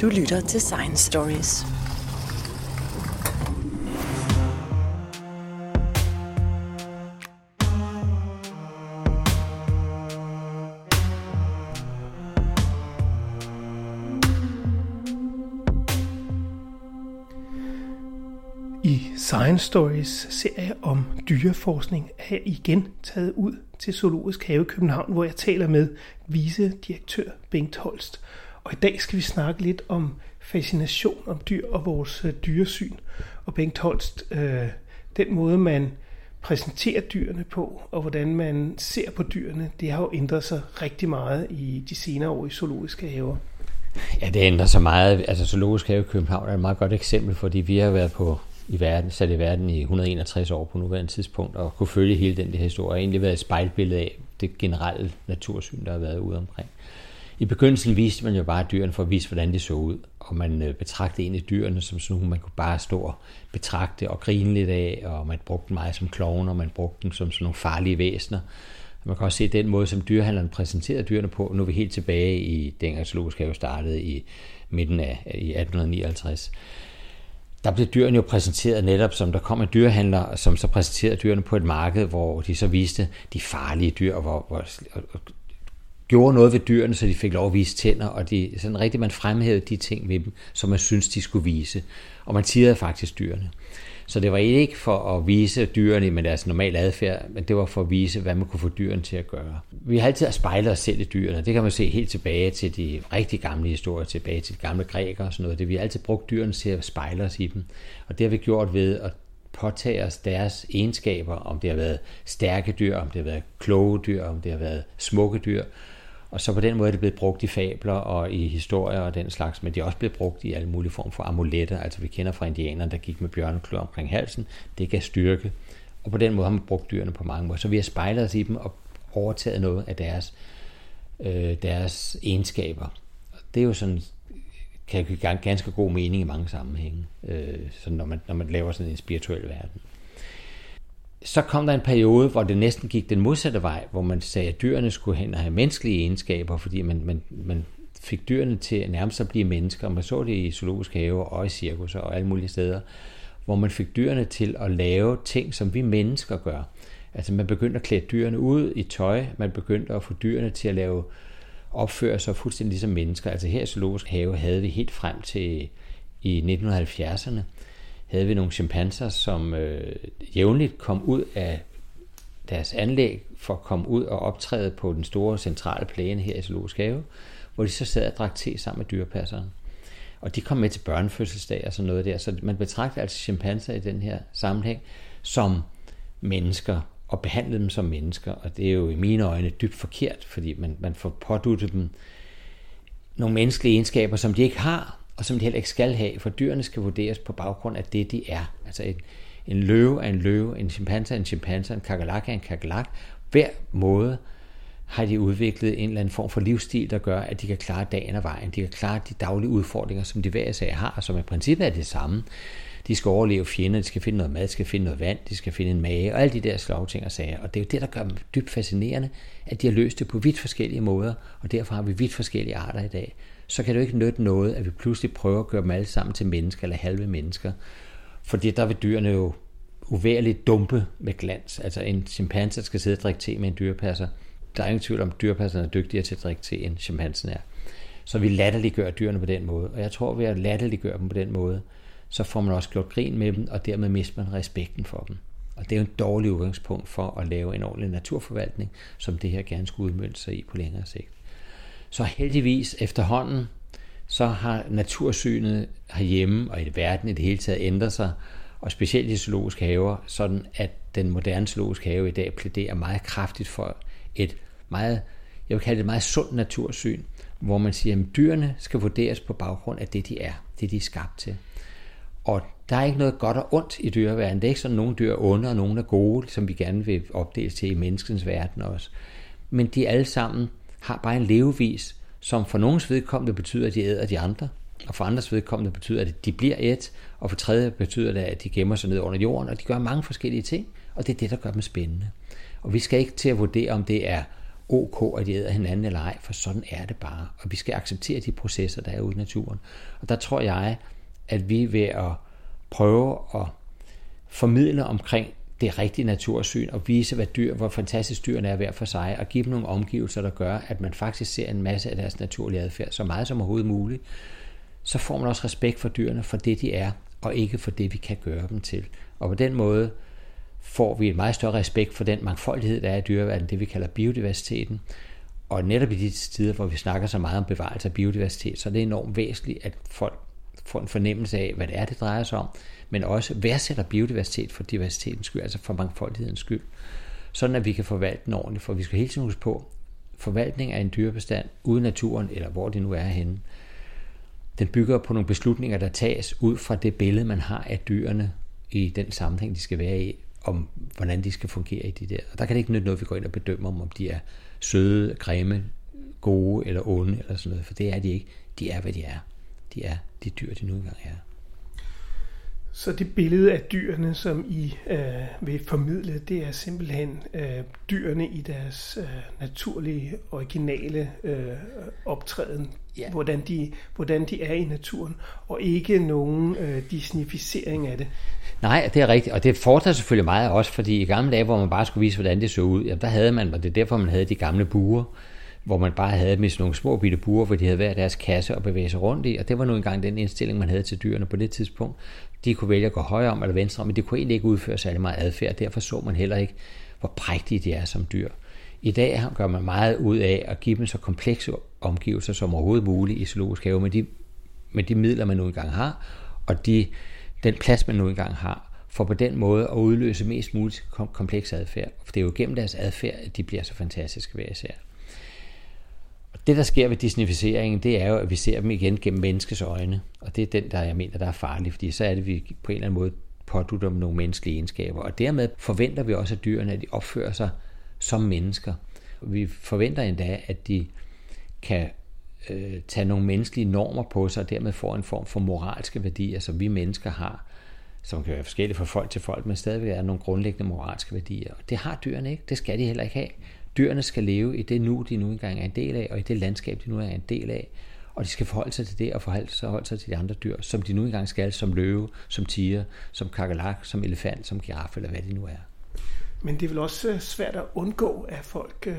Du lytter til Science Stories. I Science Stories serie om dyreforskning er jeg igen taget ud til Zoologisk Have i København, hvor jeg taler med vicedirektør Bengt Holst. Og i dag skal vi snakke lidt om fascination om dyr og vores øh, dyresyn. Og Bengt Holst, øh, den måde man præsenterer dyrene på, og hvordan man ser på dyrene, det har jo ændret sig rigtig meget i de senere år i zoologiske haver. Ja, det ændrer sig meget. Altså Zoologisk Have i København er et meget godt eksempel, fordi vi har været på i verden, sat i verden i 161 år på nuværende tidspunkt, og kunne følge hele den der historie. og har egentlig været et spejlbillede af det generelle natursyn, der har været ude omkring. I begyndelsen viste man jo bare dyrene for at vise, hvordan de så ud, og man øh, betragtede egentlig dyrene som sådan nogle, man kunne bare stå og betragte og grine lidt af, og man brugte dem meget som klovne, og man brugte dem som sådan nogle farlige væsener. Man kan også se den måde, som dyrehandleren præsenterede dyrene på. Nu er vi helt tilbage i dengang zoologisk have startede i midten af i 1859 der blev dyrene jo præsenteret netop, som der kom en dyrehandler, som så præsenterede dyrene på et marked, hvor de så viste de farlige dyr, hvor, hvor, gjorde noget ved dyrene, så de fik lov at vise tænder, og de, sådan rigtig man fremhævede de ting ved dem, som man synes de skulle vise. Og man tirrede faktisk dyrene. Så det var ikke for at vise dyrene med deres normale adfærd, men det var for at vise, hvad man kunne få dyrene til at gøre. Vi har altid spejlet os selv i dyrene. Det kan man se helt tilbage til de rigtig gamle historier, tilbage til de gamle grækere og sådan noget. Det vi har altid brugt dyrene til at spejle os i dem. Og det har vi gjort ved at påtage os deres egenskaber, om det har været stærke dyr, om det har været kloge dyr, om det har været smukke dyr, og så på den måde er det blevet brugt i fabler og i historier og den slags, men det er også blevet brugt i alle mulige former for amuletter. Altså vi kender fra indianerne, der gik med bjørneklør omkring halsen. Det gav styrke. Og på den måde har man brugt dyrene på mange måder. Så vi har spejlet os i dem og overtaget noget af deres, øh, deres egenskaber. Det er jo sådan, kan give ganske god mening i mange sammenhænge, øh, sådan når, man, når man laver sådan en spirituel verden så kom der en periode, hvor det næsten gik den modsatte vej, hvor man sagde, at dyrene skulle hen og have menneskelige egenskaber, fordi man, man, man fik dyrene til nærmest at blive mennesker. Man så det i zoologiske haver og i cirkusser og alle mulige steder, hvor man fik dyrene til at lave ting, som vi mennesker gør. Altså man begyndte at klæde dyrene ud i tøj, man begyndte at få dyrene til at lave opføre sig fuldstændig ligesom mennesker. Altså her i zoologisk have havde vi helt frem til i 1970'erne havde vi nogle chimpanser, som øh, jævnligt kom ud af deres anlæg for at komme ud og optræde på den store centrale plæne her i Zoologisk Have, hvor de så sad og drak te sammen med dyrepasseren. Og de kom med til børnefødselsdag og sådan noget der. Så man betragter altså chimpanser i den her sammenhæng som mennesker og behandlede dem som mennesker. Og det er jo i mine øjne dybt forkert, fordi man, man får påduttet dem nogle menneskelige egenskaber, som de ikke har, og som de heller ikke skal have, for dyrene skal vurderes på baggrund af det, de er. Altså en, en løve er en løve, en chimpanse er en chimpanse, en kakalak er en kakalak. Hver måde har de udviklet en eller anden form for livsstil, der gør, at de kan klare dagen og vejen. De kan klare de daglige udfordringer, som de hver sag har, og som i princippet er det samme. De skal overleve fjender, de skal finde noget mad, de skal finde noget vand, de skal finde en mage, og alle de der slagting og sager. Og det er jo det, der gør dem dybt fascinerende, at de har løst det på vidt forskellige måder, og derfor har vi vidt forskellige arter i dag så kan det jo ikke nytte noget, at vi pludselig prøver at gøre dem alle sammen til mennesker eller halve mennesker. Fordi der vil dyrene jo uværligt dumpe med glans. Altså en chimpanse skal sidde og drikke te med en dyrepasser. Der er ingen tvivl om, at dyrepasserne er dygtigere til at drikke te, end chimpansen er. Så vi latterliggør dyrene på den måde. Og jeg tror, at ved at latterliggøre dem på den måde, så får man også gjort grin med dem, og dermed mister man respekten for dem. Og det er jo en dårlig udgangspunkt for at lave en ordentlig naturforvaltning, som det her gerne skulle udmønte sig i på længere sigt. Så heldigvis efterhånden, så har natursynet herhjemme og i verden i det hele taget ændret sig, og specielt i zoologiske haver, sådan at den moderne zoologiske have i dag plæderer meget kraftigt for et meget, jeg vil kalde det et meget sundt natursyn, hvor man siger, at dyrene skal vurderes på baggrund af det, de er, det de er skabt til. Og der er ikke noget godt og ondt i dyreverdenen. Det er ikke sådan, at nogle dyr er onde, og nogle er gode, som vi gerne vil opdele til i menneskens verden også. Men de alle sammen har bare en levevis, som for nogens vedkommende betyder, at de æder de andre, og for andres vedkommende betyder, at de bliver et, og for tredje betyder det, at de gemmer sig ned under jorden, og de gør mange forskellige ting, og det er det, der gør dem spændende. Og vi skal ikke til at vurdere, om det er ok, at de æder hinanden eller ej, for sådan er det bare. Og vi skal acceptere de processer, der er ude i naturen. Og der tror jeg, at vi ved at prøve at formidle omkring det rigtige natursyn og vise, hvad dyr, hvor fantastisk dyrene er hver for sig, og give dem nogle omgivelser, der gør, at man faktisk ser en masse af deres naturlige adfærd, så meget som overhovedet muligt, så får man også respekt for dyrene for det, de er, og ikke for det, vi kan gøre dem til. Og på den måde får vi en meget større respekt for den mangfoldighed, der er i dyreverdenen, det vi kalder biodiversiteten. Og netop i de tider, hvor vi snakker så meget om bevarelse af biodiversitet, så er det enormt væsentligt, at folk får en fornemmelse af, hvad det er, det drejer sig om, men også værdsætter biodiversitet for diversitetens skyld, altså for mangfoldighedens skyld, sådan at vi kan forvalte den ordentligt, for vi skal hele tiden huske på, forvaltning af en dyrebestand ude i naturen, eller hvor det nu er henne, den bygger på nogle beslutninger, der tages ud fra det billede, man har af dyrene i den sammenhæng, de skal være i, om hvordan de skal fungere i de der. Og der kan det ikke nytte noget, vi går ind og bedømmer om, om de er søde, grimme, gode eller onde eller sådan noget, for det er de ikke. De er, hvad de er. De er de dyr, de nu engang er. Så det billede af dyrene, som I øh, vil formidle, det er simpelthen øh, dyrene i deres øh, naturlige, originale øh, optræden. Ja. Hvordan, de, hvordan de er i naturen, og ikke nogen øh, disnificering af det. Nej, det er rigtigt, og det fordrer selvfølgelig meget også, fordi i gamle dage, hvor man bare skulle vise, hvordan det så ud, jamen, der havde man, og det er derfor, man havde de gamle buer, hvor man bare havde med sådan nogle små bitte buer, hvor de havde hver deres kasse at bevæge sig rundt i, og det var nu engang den indstilling, man havde til dyrene på det tidspunkt. De kunne vælge at gå højre om eller venstre om, men det kunne egentlig ikke udføre særlig meget adfærd, derfor så man heller ikke, hvor prægtige de er som dyr. I dag gør man meget ud af at give dem så komplekse omgivelser som overhovedet muligt i zoologisk have, med de, med de midler, man nu engang har, og de, den plads, man nu engang har, for på den måde at udløse mest muligt kompleks adfærd. For det er jo gennem deres adfærd, at de bliver så fantastiske hver især. Det, der sker ved disnificeringen, det er jo, at vi ser dem igen gennem menneskets øjne. Og det er den, der jeg mener, der er farlig, fordi så er det, at vi på en eller anden måde pådutter dem nogle menneskelige egenskaber. Og dermed forventer vi også af dyrene, at de opfører sig som mennesker. Vi forventer endda, at de kan øh, tage nogle menneskelige normer på sig, og dermed får en form for moralske værdier, som vi mennesker har, som kan være forskellige fra folk til folk, men stadigvæk er nogle grundlæggende moralske værdier. Og det har dyrene ikke. Det skal de heller ikke have. Dyrene skal leve i det nu, de nu engang er en del af, og i det landskab, de nu er en del af. Og de skal forholde sig til det, og forholde sig, forholde sig til de andre dyr, som de nu engang skal, som løve, som tiger, som kakalak, som elefant, som giraf, eller hvad det nu er. Men det er vel også øh, svært at undgå, at folk øh,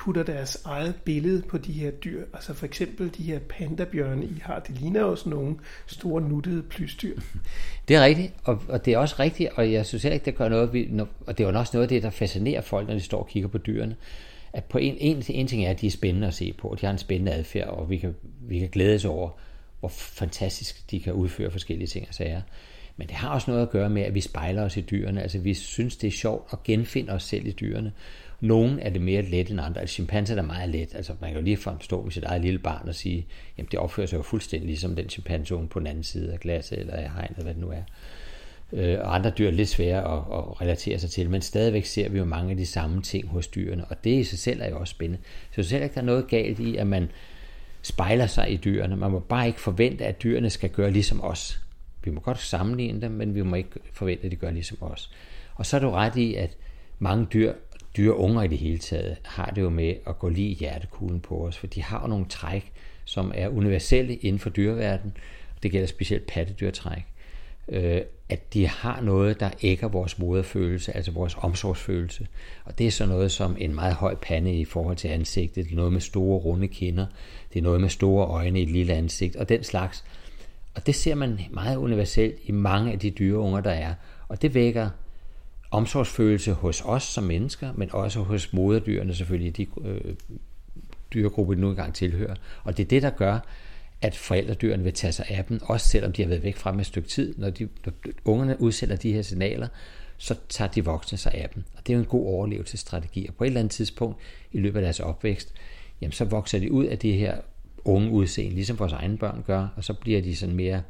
putter deres eget billede på de her dyr. Altså for eksempel de her pandabjørne, I har, det ligner jo sådan nogle store nuttede plysdyr. Det er rigtigt, og, og det er også rigtigt, og jeg synes heller ikke, det gør noget, vi, når, og det er jo også noget af det, der fascinerer folk, når de står og kigger på dyrene. At på en, en, en ting er, at de er spændende at se på, og de har en spændende adfærd, og vi kan, vi kan glædes over, hvor fantastisk de kan udføre forskellige ting og sager. Men det har også noget at gøre med, at vi spejler os i dyrene. Altså vi synes, det er sjovt at genfinde os selv i dyrene. Nogle er det mere let end andre. Altså chimpanser er meget let. Altså man kan jo lige stå med sit eget lille barn og sige, jamen det opfører sig jo fuldstændig ligesom den chimpanseunge på den anden side af glasset eller af hegnet, hvad det nu er. Øh, og andre dyr er lidt svære at, at relatere sig til, men stadigvæk ser vi jo mange af de samme ting hos dyrene, og det i sig selv er jo også spændende. Så selv ikke, der er noget galt i, at man spejler sig i dyrene. Man må bare ikke forvente, at dyrene skal gøre ligesom os. Vi må godt sammenligne dem, men vi må ikke forvente, at de gør ligesom os. Og så er du ret i, at mange dyr dyre unger i det hele taget har det jo med at gå lige i hjertekuglen på os, for de har jo nogle træk, som er universelle inden for dyreverdenen. Det gælder specielt pattedyrtræk. Øh, at de har noget, der ægger vores moderfølelse, altså vores omsorgsfølelse. Og det er så noget som en meget høj pande i forhold til ansigtet, det er noget med store runde kinder, det er noget med store øjne i et lille ansigt, og den slags. Og det ser man meget universelt i mange af de dyreunger, der er. Og det vækker omsorgsfølelse hos os som mennesker, men også hos moderdyrene selvfølgelig, de øh, dyregrupper, de nu engang tilhører. Og det er det, der gør, at forældredyrene vil tage sig af dem, også selvom de har været væk fra dem et stykke tid. Når, de, når ungerne udsender de her signaler, så tager de voksne sig af dem. Og det er jo en god overlevelsesstrategi. Og på et eller andet tidspunkt i løbet af deres opvækst, jamen så vokser de ud af det her unge udseende, ligesom vores egne børn gør, og så bliver de sådan mere øh,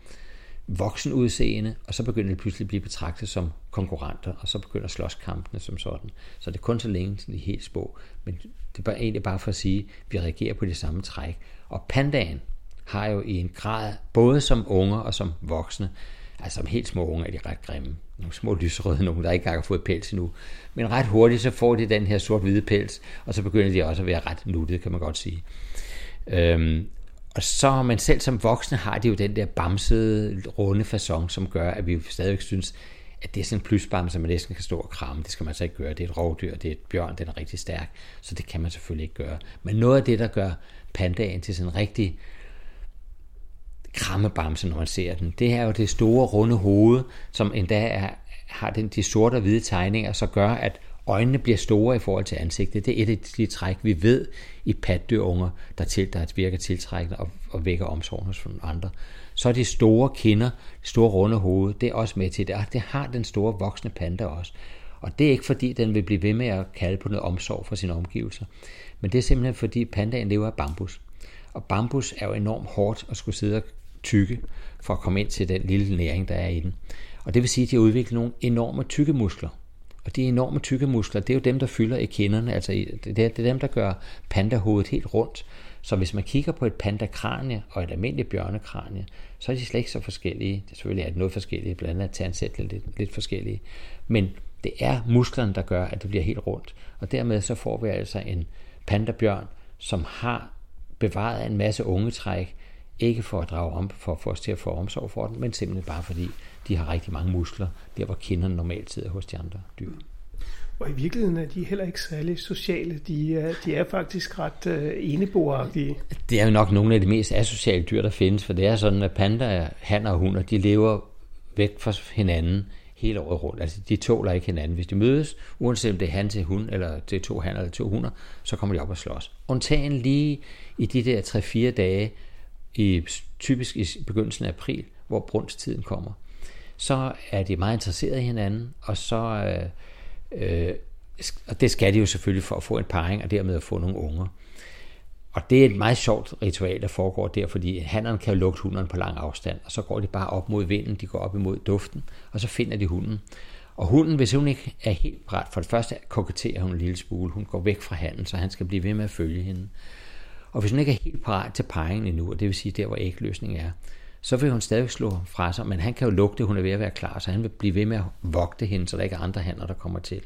voksenudseende, og så begynder de pludselig at blive betragtet som konkurrenter, og så begynder slåskampene som sådan. Så det er kun så længe, til de er helt små. Men det er egentlig bare for at sige, at vi reagerer på det samme træk. Og pandaen har jo i en grad, både som unger og som voksne, altså som helt små unger er de ret grimme. nogle små lyserøde, nogle der ikke engang har fået pels endnu. Men ret hurtigt, så får de den her sort-hvide pels, og så begynder de også at være ret nuttede, kan man godt sige. Øhm, og så, men selv som voksne har de jo den der bamsede, runde façon, som gør, at vi stadigvæk synes, at det er sådan en plysbamse, man næsten kan stå og kramme. Det skal man så ikke gøre. Det er et rovdyr, det er et bjørn, den er rigtig stærk, så det kan man selvfølgelig ikke gøre. Men noget af det, der gør pandaen til sådan en rigtig krammebamse, når man ser den, det er jo det store, runde hoved, som endda er, har den, de sorte og hvide tegninger, så gør, at øjnene bliver store i forhold til ansigtet. Det er et af de træk, vi ved i patdyrunger, der, til, der virker tiltrækkende og, og vækker omsorg hos andre. Så er de store kinder, de store runde hoved, det er også med til det. Og det har den store voksne panda også. Og det er ikke fordi, den vil blive ved med at kalde på noget omsorg for sine omgivelser. Men det er simpelthen fordi, pandaen lever af bambus. Og bambus er jo enormt hårdt at skulle sidde og tykke for at komme ind til den lille næring, der er i den. Og det vil sige, at de har udviklet nogle enorme tykke muskler. Og de enorme tykke muskler, det er jo dem, der fylder i kinderne. Altså, det er, det er dem, der gør pandahovedet helt rundt. Så hvis man kigger på et pandakranie og et almindeligt bjørnekranie, så er de slet ikke så forskellige. Det er selvfølgelig er noget forskellige, blandt andet tandsæt lidt, lidt forskellige. Men det er musklerne, der gør, at det bliver helt rundt. Og dermed så får vi altså en pandabjørn, som har bevaret en masse ungetræk, ikke for at drage om, for at få os til at få omsorg for den, men simpelthen bare fordi de har rigtig mange muskler, der hvor kinderne normalt sidder hos de andre dyr. Og i virkeligheden er de heller ikke særlig sociale. De er, de er faktisk ret øh, eneboeragtige. Det er jo nok nogle af de mest asociale dyr, der findes, for det er sådan, at pandaer, han og hunder, de lever væk fra hinanden hele året rundt. Altså, de tåler ikke hinanden. Hvis de mødes, uanset om det er han til hund, eller det er to han eller to hunder, så kommer de op og slås. Undtagen lige i de der 3-4 dage, i, typisk i begyndelsen af april, hvor brunsttiden kommer, så er de meget interesserede i hinanden, og så øh, øh, og det skal de jo selvfølgelig for at få en parring, og dermed at få nogle unger. Og det er et meget sjovt ritual, der foregår der, fordi hannerne kan jo lugte hunden på lang afstand, og så går de bare op mod vinden, de går op imod duften, og så finder de hunden. Og hunden, hvis hun ikke er helt bræt, for det første koketterer hun en lille smule, hun går væk fra handen, så han skal blive ved med at følge hende. Og hvis hun ikke er helt parat til parringen endnu, og det vil sige der, hvor ægløsningen er, så vil hun stadig slå fra sig, men han kan jo lugte, at hun er ved at være klar, så han vil blive ved med at vogte hende, så der ikke er andre hænder, der kommer til.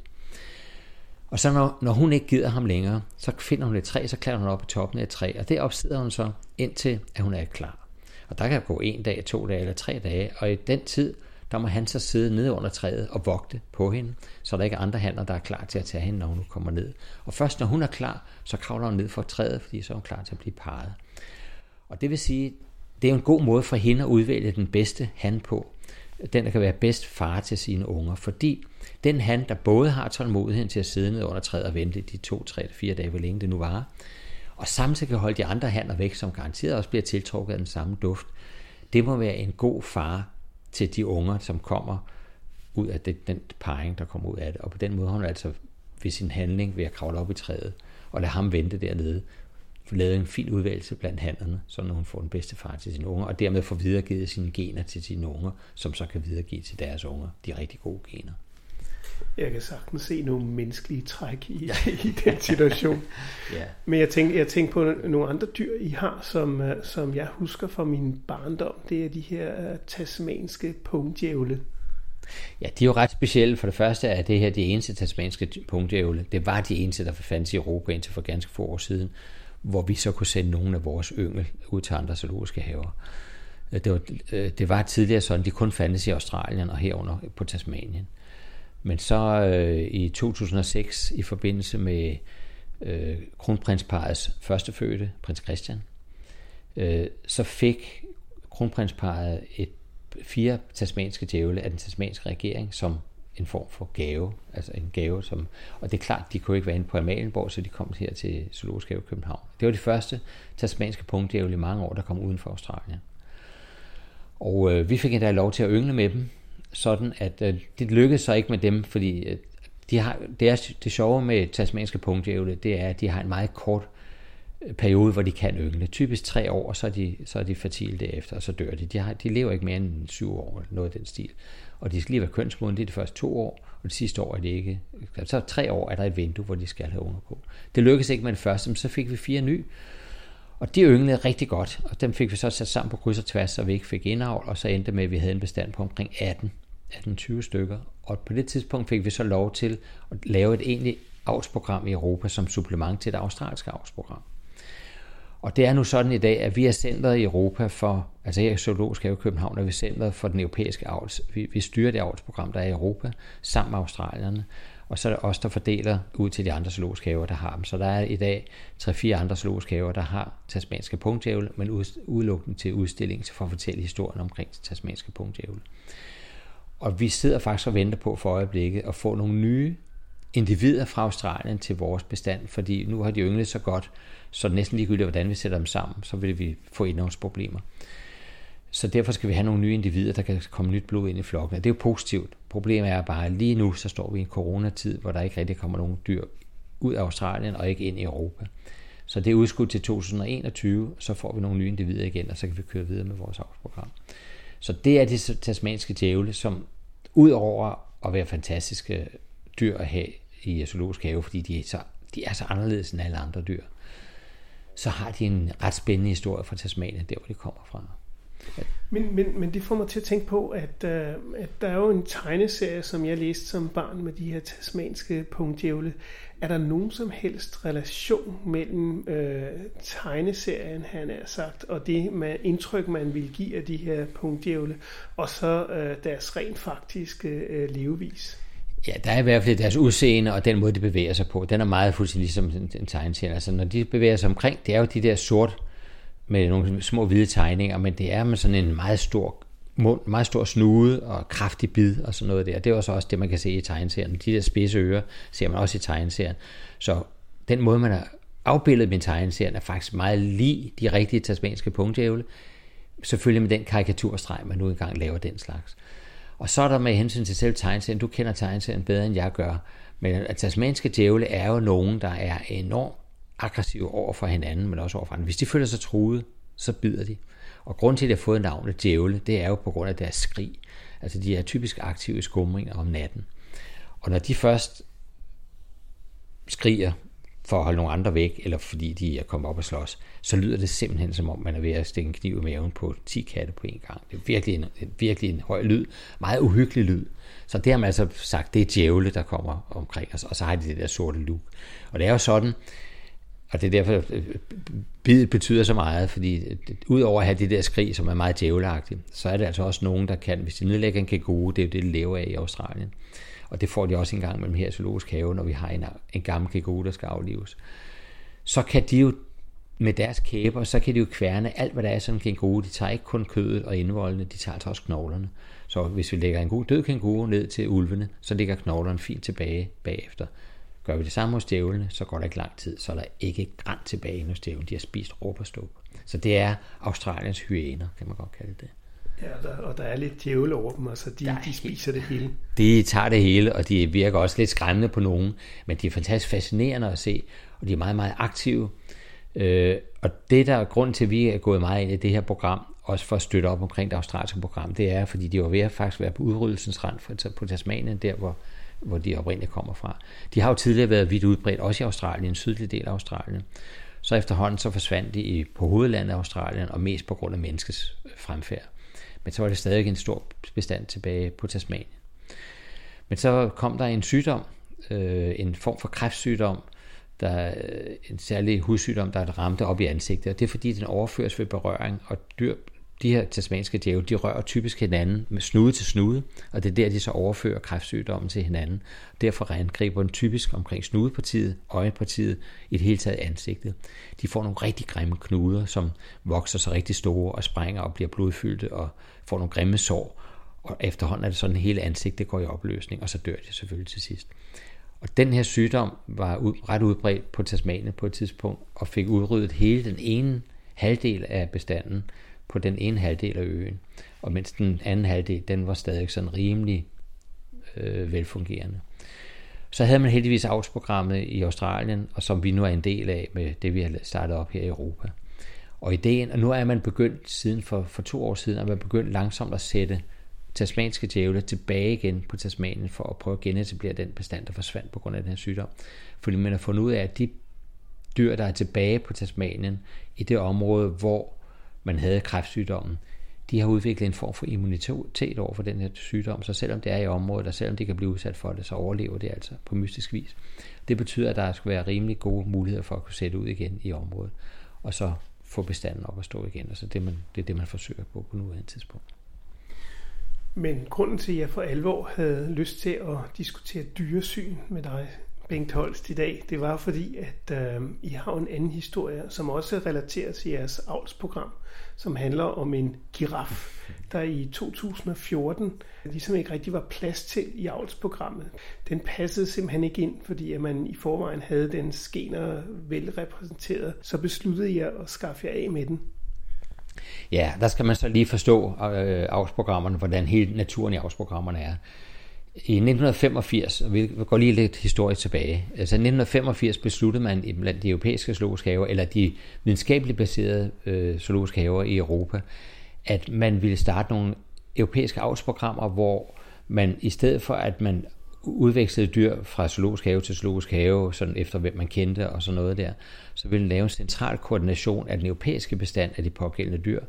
Og så når, når hun ikke gider ham længere, så finder hun et træ, så klatrer hun op i toppen af et træ, og det sidder hun så indtil, at hun er klar. Og der kan gå en dag, to dage eller tre dage, og i den tid, der må han så sidde nede under træet og vogte på hende, så der ikke er andre hanner, der er klar til at tage hende, når hun kommer ned. Og først når hun er klar, så kravler hun ned fra træet, fordi så er hun klar til at blive parret. Og det vil sige, det er en god måde for hende at udvælge den bedste han på. Den, der kan være bedst far til sine unger, fordi den han, der både har tålmodigheden til at sidde ned under træet og vente de to, tre, fire dage, hvor længe det nu var, og samtidig kan holde de andre hanner væk, som garanteret også bliver tiltrukket af den samme duft, det må være en god far til de unger, som kommer ud af det, den parring, der kommer ud af det. Og på den måde har hun altså ved sin handling ved at kravle op i træet og lade ham vente dernede, lavet en fin udvalgelse blandt handlerne, så når hun får den bedste far til sine unger, og dermed får videregivet sine gener til sine unger, som så kan videregive til deres unger de rigtig gode gener. Jeg kan sagtens se nogle menneskelige træk i, i den situation. ja. Men jeg tænker, jeg tænker på nogle andre dyr, I har, som, øh, som jeg husker fra min barndom. Det er de her uh, tasmanske pungdjævle. Ja, de er jo ret specielle. For det første er det her de eneste tasmanske pungdjævle. Det var de eneste, der fandtes i Europa indtil for ganske få år siden, hvor vi så kunne sende nogle af vores yngel ud til andre zoologiske haver. Øh, det var, det var tidligere sådan, de kun fandtes i Australien og herunder på Tasmanien. Men så øh, i 2006, i forbindelse med øh, kronprinsparets førstefødte, prins Christian, øh, så fik kronprinsparet et fire tasmanske djævle af den tasmanske regering som en form for gave. Altså en gave, som, og det er klart, de kunne ikke være inde på Amalienborg, så de kom her til Zoologisk Have i København. Det var de første tasmanske punktdjævle i mange år, der kom uden for Australien. Og øh, vi fik endda lov til at yngle med dem, sådan at øh, det lykkedes så ikke med dem, fordi øh, de har, det, er, det sjove med tasmanske punktjævle, det er, at de har en meget kort øh, periode, hvor de kan yngle. Typisk tre år, og så er de, så er de fertile derefter, og så dør de. De, har, de lever ikke mere end syv år, eller noget af den stil. Og de skal lige være kønsmodne, det er de første to år, og det sidste år er det ikke. Så tre år er der et vindue, hvor de skal have unger på. Det lykkedes ikke med den første, men så fik vi fire nye, og de ynglede rigtig godt, og dem fik vi så sat sammen på kryds og tværs, så vi ikke fik indavl, og så endte med, at vi havde en bestand på omkring 18 18-20 stykker. Og på det tidspunkt fik vi så lov til at lave et egentligt avlsprogram i Europa som supplement til et australsk avlsprogram. Og det er nu sådan i dag, at vi er centret i Europa for, altså her i Zoologisk Have i København, er vi centret for den europæiske avls. Vi, vi styrer det avlsprogram, der er i Europa, sammen med australierne. Og så er det os, der fordeler ud til de andre zoologiske haver, der har dem. Så der er i dag 3-4 andre zoologiske haver, der har tasmanske punktjævle, men udelukkende til udstilling for at fortælle historien omkring tasmanske punktjævle. Og vi sidder faktisk og venter på for øjeblikket at få nogle nye individer fra Australien til vores bestand, fordi nu har de ynglet så godt, så næsten ligegyldigt, hvordan vi sætter dem sammen, så vil vi få indholdsproblemer. Så derfor skal vi have nogle nye individer, der kan komme nyt blod ind i flokken. Det er jo positivt. Problemet er bare, at lige nu så står vi i en coronatid, hvor der ikke rigtig kommer nogen dyr ud af Australien og ikke ind i Europa. Så det er udskudt til 2021, så får vi nogle nye individer igen, og så kan vi køre videre med vores avlsprogram. Så det er de tasmanske djævle, som ud over at være fantastiske dyr at have i zoologisk have, fordi de er, så, de er så anderledes end alle andre dyr, så har de en ret spændende historie fra Tasmanien, der hvor de kommer fra. Men, men, men det får mig til at tænke på, at, øh, at der er jo en tegneserie, som jeg læste som barn med de her tasmanske punktdjævle. Er der nogen som helst relation mellem øh, tegneserien, han er sagt, og det man, indtryk, man vil give af de her punktdjævle, og så øh, deres rent faktiske øh, levevis? Ja, der er i hvert fald deres udseende og den måde, de bevæger sig på. Den er meget fuldstændig ligesom en, en tegneserie. Altså, når de bevæger sig omkring, det er jo de der sort med nogle små hvide tegninger, men det er med sådan en meget stor mund, meget stor snude og kraftig bid og sådan noget der. Det er også også det, man kan se i tegneserien. De der spidse ører ser man også i tegneserien. Så den måde, man har afbildet min tegneserien, er faktisk meget lige de rigtige tasmanske punktjævle. Selvfølgelig med den karikaturstreg, man nu engang laver den slags. Og så er der med hensyn til selv tegneserien, du kender tegneserien bedre end jeg gør, men at tasmanske djævle er jo nogen, der er enormt aggressive over for hinanden, men også over for andre. Hvis de føler sig truet, så bider de. Og grund til, at de har fået navnet djævle, det er jo på grund af deres skrig. Altså de er typisk aktive i skumringer om natten. Og når de først skriger for at holde nogle andre væk, eller fordi de er kommet op og slås, så lyder det simpelthen som om, man er ved at stikke en kniv i maven på 10 katte på en gang. Det er virkelig en, virkelig en høj lyd, meget uhyggelig lyd. Så det har man altså sagt, det er djævle, der kommer omkring os, og så har de det der sorte luk. Og det er jo sådan, og det er derfor, øh, bidet betyder så meget, fordi øh, udover at have det der skrig, som er meget djævelagtigt, så er det altså også nogen, der kan, hvis de nedlægger en kænguru, det er jo det, de lever af i Australien. Og det får de også en gang mellem her i zoologisk have, når vi har en, en gammel kænguru, der skal aflives. Så kan de jo med deres kæber, så kan de jo kværne alt, hvad der er sådan en kænguru. De tager ikke kun kødet og indvoldene, de tager altså også knoglerne. Så hvis vi lægger en god død kænguru ned til ulvene, så ligger knoglerne fint tilbage bagefter. Gør vi det samme hos djævlene, så går der ikke lang tid, så er der ikke grænt tilbage hos djævlen. De har spist råberstup. Så det er Australiens hyæner, kan man godt kalde det. Ja, der, og der er lidt djævle over dem, altså de, de spiser det hele. De tager det hele, og de virker også lidt skræmmende på nogen, men de er fantastisk fascinerende at se, og de er meget, meget aktive. Øh, og det, der er grund til, at vi er gået meget ind i det her program, også for at støtte op omkring det australske program, det er, fordi de var ved at faktisk være på udryddelsens rand på Tasmanien, der hvor hvor de oprindeligt kommer fra. De har jo tidligere været vidt udbredt, også i Australien, en sydlig del af Australien. Så efterhånden så forsvandt de i, på hovedlandet af Australien, og mest på grund af menneskets øh, fremfærd. Men så var det stadig en stor bestand tilbage på Tasmanien. Men så kom der en sygdom, øh, en form for kræftsygdom, der øh, en særlig hudsygdom, der ramte op i ansigtet. Og det er fordi, den overføres ved berøring, og dyr de her tasmanske djævle, de rører typisk hinanden med snude til snude, og det er der, de så overfører kræftsygdommen til hinanden. Derfor angriber den typisk omkring snudepartiet, øjenpartiet, i det hele taget ansigtet. De får nogle rigtig grimme knuder, som vokser så rigtig store og sprænger og bliver blodfyldte og får nogle grimme sår. Og efterhånden er det sådan, at hele ansigtet går i opløsning, og så dør de selvfølgelig til sidst. Og den her sygdom var ud, ret udbredt på Tasmanien på et tidspunkt, og fik udryddet hele den ene halvdel af bestanden, på den ene halvdel af øen, og mens den anden halvdel, den var stadig sådan rimelig øh, velfungerende. Så havde man heldigvis avlsprogrammet i Australien, og som vi nu er en del af med det, vi har startet op her i Europa. Og ideen, og nu er man begyndt siden for, for to år siden, at man begyndt langsomt at sætte tasmanske djævle tilbage igen på Tasmanien for at prøve at genetablere den bestand, der forsvandt på grund af den her sygdom. Fordi man har fundet ud af, at de dyr, der er tilbage på Tasmanien, i det område, hvor man havde kræftsygdommen, de har udviklet en form for immunitet over for den her sygdom, så selvom det er i området, og selvom det kan blive udsat for det, så overlever det altså på mystisk vis. Det betyder, at der skal være rimelig gode muligheder for at kunne sætte ud igen i området, og så få bestanden op at stå igen. Altså det, man, det er det, man forsøger på på nuværende tidspunkt. Men grunden til, at jeg for alvor havde lyst til at diskutere dyresyn med dig, Bengt Holst, i dag, det var fordi, at øh, I har en anden historie, som også relaterer til jeres avlsprogram, som handler om en giraf, der i 2014 ligesom ikke rigtig var plads til i avlsprogrammet. Den passede simpelthen ikke ind, fordi at man i forvejen havde den skener velrepræsenteret. Så besluttede jeg at skaffe jer af med den. Ja, der skal man så lige forstå øh, avlsprogrammerne, hvordan hele naturen i avlsprogrammerne er. I 1985, og vi går lige lidt historisk tilbage, altså i 1985 besluttede man blandt de europæiske zoologiske haver, eller de videnskabeligt baserede øh, zoologiske haver i Europa, at man ville starte nogle europæiske avlsprogrammer, hvor man i stedet for, at man udvekslede dyr fra zoologisk have til zoologisk have, sådan efter hvem man kendte og sådan noget der, så ville lave en central koordination af den europæiske bestand af de pågældende dyr,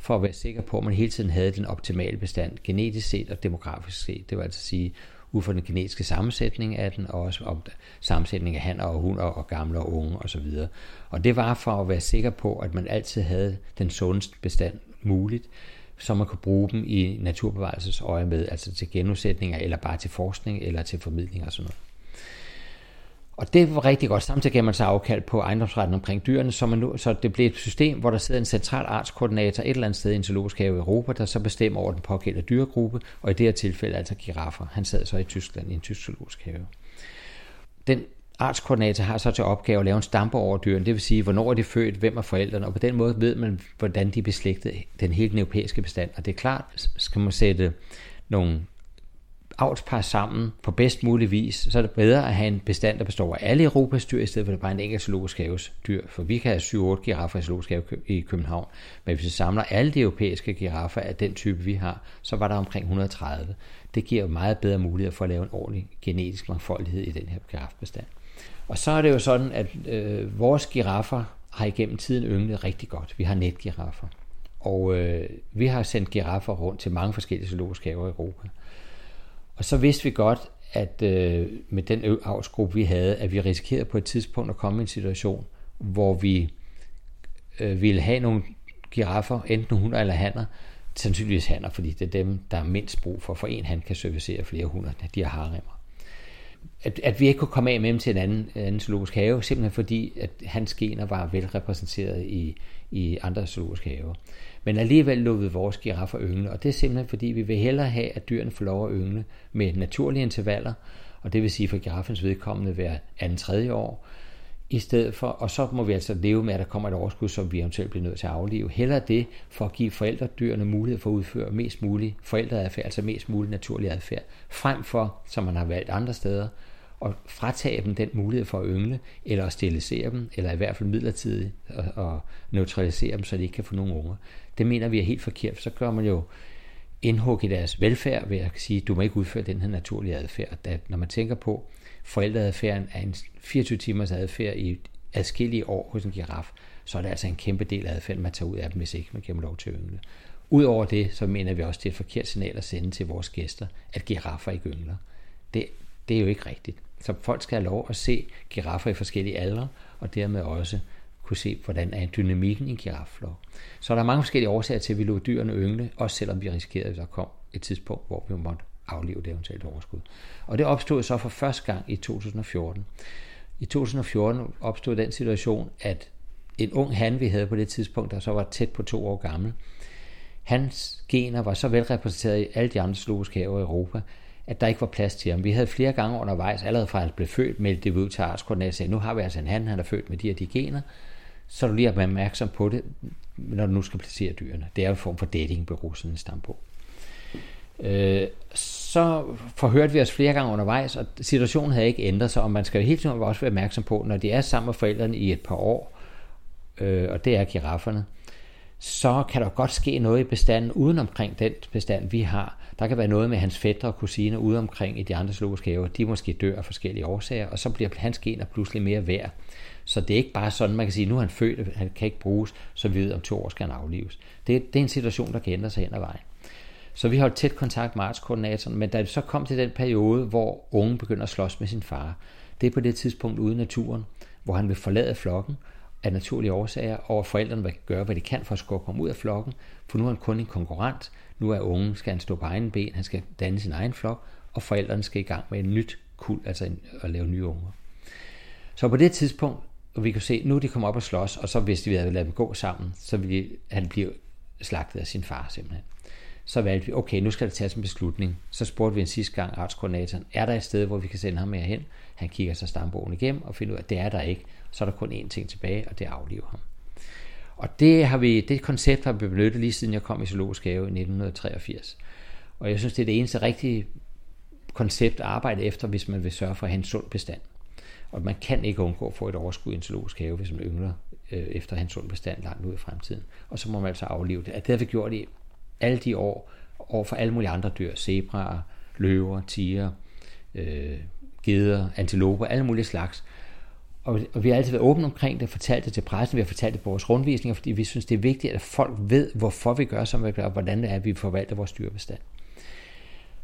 for at være sikker på, at man hele tiden havde den optimale bestand, genetisk set og demografisk set. Det vil altså sige, ud fra den genetiske sammensætning af den, og også om sammensætning af hanner og hunder og gamle og unge osv. Og det var for at være sikker på, at man altid havde den sundeste bestand muligt, så man kunne bruge dem i naturbevarelsesøje med, altså til genudsætninger, eller bare til forskning, eller til formidling og sådan noget. Og det var rigtig godt. Samtidig gav man sig afkald på ejendomsretten omkring dyrene, så, man nu, så det blev et system, hvor der sidder en central artskoordinator et eller andet sted i en zoologisk have i Europa, der så bestemmer over den pågældende dyregruppe, og i det her tilfælde altså giraffer. Han sad så i Tyskland i en tysk zoologisk have. Den artskoordinator har så til opgave at lave en stampe over dyrene, det vil sige, hvornår er de født, hvem er forældrene, og på den måde ved man, hvordan de er beslægtet den hele den europæiske bestand. Og det er klart, skal man sætte nogle avlspar sammen på bedst mulig vis, så er det bedre at have en bestand, der består af alle Europas dyr, i stedet for at det bare en enkelt zoologisk haves dyr. For vi kan have 7-8 giraffer i zoologisk have i København, men hvis vi samler alle de europæiske giraffer af den type, vi har, så var der omkring 130. Det giver meget bedre mulighed for at lave en ordentlig genetisk mangfoldighed i den her girafbestand. Og så er det jo sådan, at øh, vores giraffer har igennem tiden ynglet rigtig godt. Vi har netgiraffer. Og øh, vi har sendt giraffer rundt til mange forskellige zoologiske haver i Europa. Og så vidste vi godt, at øh, med den avlsgruppe, vi havde, at vi risikerede på et tidspunkt at komme i en situation, hvor vi øh, ville have nogle giraffer, enten hunder eller hanner, sandsynligvis hanner, fordi det er dem, der er mindst brug for, for en han kan servicere flere hunder, de har haremmer at, at vi ikke kunne komme af med dem til en anden, anden zoologisk have, simpelthen fordi, at hans gener var vel repræsenteret i, i andre zoologiske haver. Men alligevel lukkede vores giraffer yngle, og det er simpelthen fordi, vi vil hellere have, at dyrene får lov at yngle med naturlige intervaller, og det vil sige for giraffens vedkommende være anden tredje år, i stedet for, og så må vi altså leve med, at der kommer et overskud, som vi eventuelt bliver nødt til at aflive. Heller det for at give forældredyrene mulighed for at udføre mest mulig forældreadfærd, altså mest mulig naturlig adfærd, frem for, som man har valgt andre steder, og fratage dem den mulighed for at yngle, eller at sterilisere dem, eller i hvert fald midlertidigt at neutralisere dem, så de ikke kan få nogen unger. Det mener vi er helt forkert, så gør man jo indhug i deres velfærd ved at sige, du må ikke udføre den her naturlige adfærd. Da, når man tænker på, forældreadfærden er en 24 timers adfærd i adskillige år hos en giraf, så er det altså en kæmpe del af adfærden, man tager ud af dem, hvis ikke man giver dem lov til at yngle. Udover det, så mener vi også, at det er et forkert signal at sende til vores gæster, at giraffer ikke yngler. Det, det er jo ikke rigtigt. Så folk skal have lov at se giraffer i forskellige aldre, og dermed også kunne se, hvordan er dynamikken i girafflok. Så der er mange forskellige årsager til, at vi lå dyrene yngle, også selvom vi risikerede, at der kom et tidspunkt, hvor vi måtte aflive det eventuelt overskud. Og det opstod så for første gang i 2014. I 2014 opstod den situation, at en ung han, vi havde på det tidspunkt, der så var tæt på to år gammel, hans gener var så velrepræsenteret i alle de andre zoologiske haver i Europa, at der ikke var plads til ham. Vi havde flere gange undervejs, allerede fra han blev født, meldt det ud til artskoordinator sagde, nu har vi altså en han, han er født med de her de gener, så du lige være opmærksom på det, når du nu skal placere dyrene. Det er en form for dating, datingbureau, sådan en stampo. Øh, så forhørte vi os flere gange undervejs, og situationen havde ikke ændret sig, og man skal jo hele tiden også være opmærksom på, når de er sammen med forældrene i et par år, øh, og det er girafferne, så kan der godt ske noget i bestanden uden omkring den bestand, vi har. Der kan være noget med hans fætter og kusiner ude omkring i de andre zoologiske haver. De måske dør af forskellige årsager, og så bliver hans gener pludselig mere værd. Så det er ikke bare sådan, man kan sige, nu er han født, han kan ikke bruges, så vi ved, om to år skal han aflives. Det, det er en situation, der kan ændre sig hen ad vejen. Så vi holdt tæt kontakt med artskoordinatoren, men da det så kom til den periode, hvor ungen begynder at slås med sin far, det er på det tidspunkt ude i naturen, hvor han vil forlade flokken af naturlige årsager, og forældrene vil gøre, hvad de kan for at skubbe ham ud af flokken, for nu er han kun en konkurrent, nu er ungen, skal han stå på egen ben, han skal danne sin egen flok, og forældrene skal i gang med et nyt kul, altså en, at lave nye unger. Så på det tidspunkt, og vi kunne se, nu de kommer op og slås, og så hvis vi havde ladet dem gå sammen, så ville han blive slagtet af sin far simpelthen. Så valgte vi, okay, nu skal der tages en beslutning. Så spurgte vi en sidste gang artskoordinatoren, er der et sted, hvor vi kan sende ham med hen? Han kigger så stambogen igennem og finder ud af, at det er der ikke. Så er der kun én ting tilbage, og det er at aflive ham. Og det, har vi, det koncept har vi benyttet lige siden jeg kom i Zoologisk Have i 1983. Og jeg synes, det er det eneste rigtige koncept at arbejde efter, hvis man vil sørge for at have en sund bestand. Og man kan ikke undgå at få et overskud i en zoologisk have, hvis man yngler øh, efter at have en sund bestand langt ud i fremtiden. Og så må man altså aflive det. At det har vi gjort i alle de år, over for alle mulige andre dyr. Zebraer, løver, tiger, øh, geder, antiloper, alle mulige slags. Og, og vi har altid været åbne omkring det, fortalt det til pressen, vi har fortalt det på vores rundvisninger, fordi vi synes, det er vigtigt, at folk ved, hvorfor vi gør, som vi gør, og hvordan det er, at vi forvalter vores dyrebestand.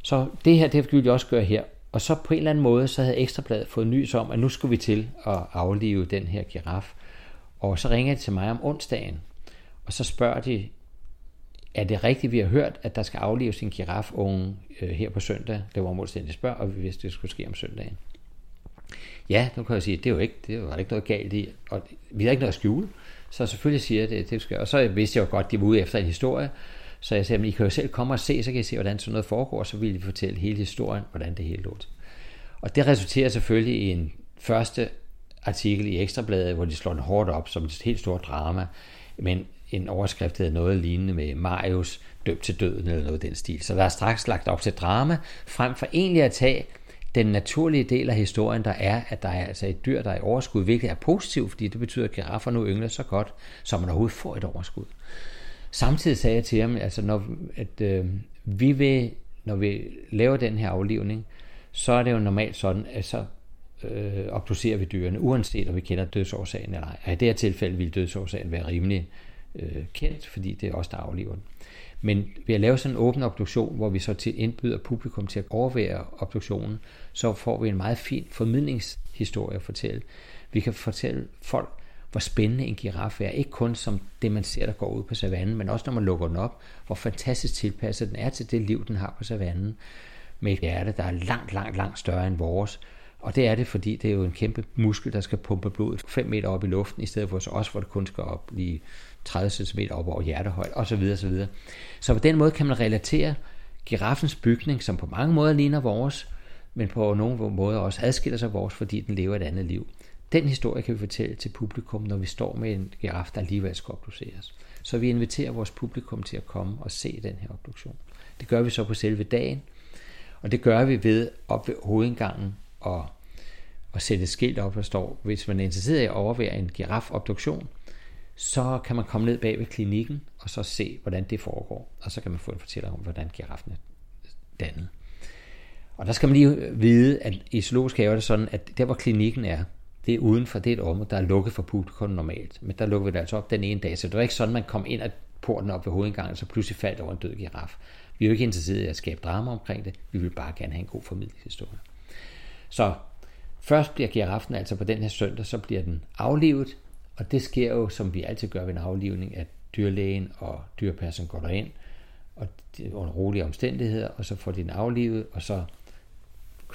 Så det her, det vil vi også gøre her. Og så på en eller anden måde, så havde Ekstrabladet fået nys om, at nu skulle vi til at aflive den her giraf. Og så ringer de til mig om onsdagen, og så spørger de, er det rigtigt, vi har hørt, at der skal aflives en girafunge øh, her på søndag? Det var området, spørger, og vi vidste, det skulle ske om søndagen. Ja, nu kan jeg sige, at det var ikke, det var ikke noget galt i, og vi har ikke noget at skjule, så selvfølgelig siger jeg det, det skal. Og så vidste jeg jo godt, at de var ude efter en historie, så jeg sagde, at I kan jo selv komme og se, så kan I se, hvordan sådan noget foregår, og så vil vi fortælle hele historien, hvordan det hele lå Og det resulterer selvfølgelig i en første artikel i Ekstrabladet, hvor de slår den hårdt op som et helt stort drama, men en overskrift hedder noget lignende med Marius døbt til døden eller noget af den stil. Så der er straks lagt op til drama, frem for egentlig at tage den naturlige del af historien, der er, at der er altså et dyr, der er i overskud, hvilket er positivt, fordi det betyder, at giraffer nu yngler så godt, som man overhovedet får et overskud. Samtidig sagde jeg til ham, altså når, at øh, vi vil, når vi laver den her aflivning, så er det jo normalt sådan, at så øh, obducerer vi dyrene, uanset om vi kender dødsårsagen eller ej. Og i det her tilfælde vil dødsårsagen være rimelig øh, kendt, fordi det er os, der afliver den. Men ved at lave sådan en åben obduktion, hvor vi så til indbyder publikum til at overvære obduktionen, så får vi en meget fin formidlingshistorie at fortælle. Vi kan fortælle folk, hvor spændende en giraf er. Ikke kun som det, man ser, der går ud på savannen, men også når man lukker den op, hvor fantastisk tilpasset den er til det liv, den har på savannen. Med et hjerte, der er langt, langt, langt større end vores. Og det er det, fordi det er jo en kæmpe muskel, der skal pumpe blodet 5 meter op i luften, i stedet for os, hvor det kun skal op lige 30 cm op over hjertehøjde, osv. osv. Så på den måde kan man relatere giraffens bygning, som på mange måder ligner vores, men på nogle måder også adskiller sig vores, fordi den lever et andet liv. Den historie kan vi fortælle til publikum, når vi står med en giraf, der alligevel skal obduceres. Så vi inviterer vores publikum til at komme og se den her obduktion. Det gør vi så på selve dagen, og det gør vi ved op ved hovedindgangen og, og sætte et skilt op, der står, hvis man er interesseret i at overvære en girafobduktion, så kan man komme ned bag ved klinikken og så se, hvordan det foregår. Og så kan man få en fortæller om, hvordan giraffen er dannet. Og der skal man lige vide, at i zoologisk have er det sådan, at der hvor klinikken er, det er uden for det et område, der er lukket for publikum normalt. Men der lukker vi det altså op den ene dag, så det var ikke sådan, man kom ind ad porten op ved hovedindgangen, og så pludselig faldt over en død giraf. Vi er jo ikke interesseret i at skabe drama omkring det, vi vil bare gerne have en god formidlingshistorie. Så først bliver giraffen altså på den her søndag, så bliver den aflivet, og det sker jo, som vi altid gør ved en aflivning, at dyrlægen og dyrpasseren går derind, og under rolige omstændigheder, og så får de den aflivet, og så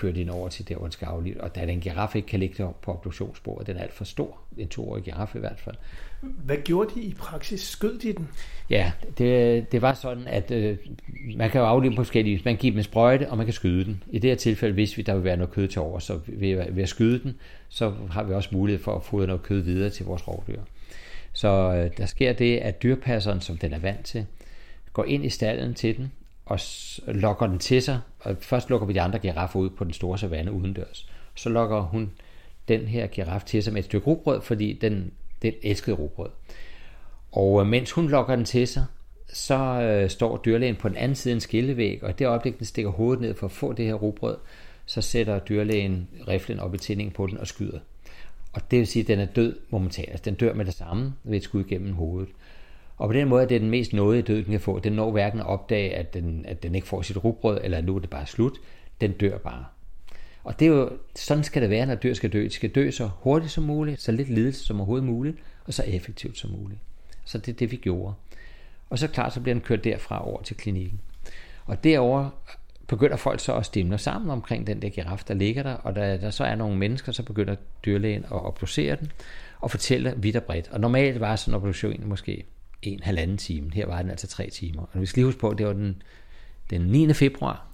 kører de den over til der, hvor den skal aflive. Og da den giraffe ikke kan ligge på obduktionsbordet, den er alt for stor, en toårig giraffe i hvert fald. Hvad gjorde de i praksis? Skød de den? Ja, det, det var sådan, at øh, man kan jo aflive på forskellige Man kan give dem en sprøjte, og man kan skyde den. I det her tilfælde, hvis vi der vil være noget kød til over, så ved, ved at skyde den, så har vi også mulighed for at få noget kød videre til vores rovdyr. Så øh, der sker det, at dyrpasseren, som den er vant til, går ind i stallen til den, og lokker den til sig. Og først lukker vi de andre giraffer ud på den store savanne udendørs. Så lokker hun den her giraf til sig med et stykke rugbrød, fordi den, den elskede rugbrød. Og øh, mens hun lokker den til sig, så øh, står dyrlægen på den anden side af en skillevæg, og i det øjeblik, den stikker hovedet ned for at få det her rugbrød, så sætter dyrlægen riflen op i tændingen på den og skyder. Og det vil sige, at den er død momentant. Altså, den dør med det samme ved et skud gennem hovedet. Og på den måde er det den mest nåde, død, den kan få. Den når hverken at opdage, at den, at den ikke får sit rugbrød, eller at nu er det bare slut. Den dør bare. Og det er jo, sådan skal det være, når dyr skal dø. De skal dø så hurtigt som muligt, så lidt lidelse som overhovedet muligt, og så effektivt som muligt. Så det er det, vi gjorde. Og så klart, så bliver den kørt derfra over til klinikken. Og derover begynder folk så at stemme sammen omkring den der giraf, der ligger der, og da der så er nogle mennesker, så begynder dyrlægen at obducere den, og fortælle vidt og bredt. Og normalt var sådan en obduktion måske en halvanden time. Her var den altså tre timer. Og vi skal lige huske på, at det var den, den 9. februar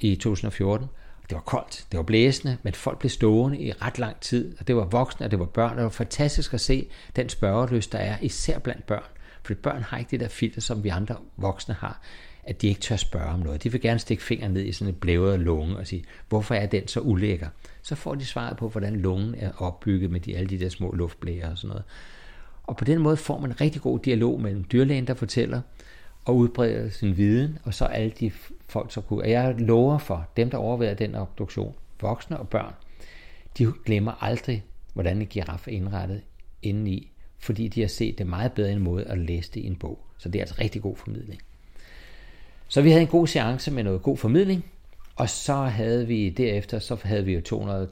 i 2014. Det var koldt, det var blæsende, men folk blev stående i ret lang tid, og det var voksne, og det var børn, og det var fantastisk at se den spørgeløst, der er, især blandt børn. For børn har ikke det der filter, som vi andre voksne har, at de ikke tør spørge om noget. De vil gerne stikke fingeren ned i sådan en blævet lunge og sige, hvorfor er den så ulækker? Så får de svaret på, hvordan lungen er opbygget med de, alle de der små luftblæger og sådan noget. Og på den måde får man en rigtig god dialog mellem dyrlægen, der fortæller, og udbreder sin viden, og så alle de folk, som kunne. Og jeg lover for dem, der overvejer den obduktion, voksne og børn, de glemmer aldrig, hvordan en giraf er indrettet indeni, fordi de har set det meget bedre en måde at læse det i en bog. Så det er altså rigtig god formidling. Så vi havde en god seance med noget god formidling, og så havde vi derefter, så havde vi jo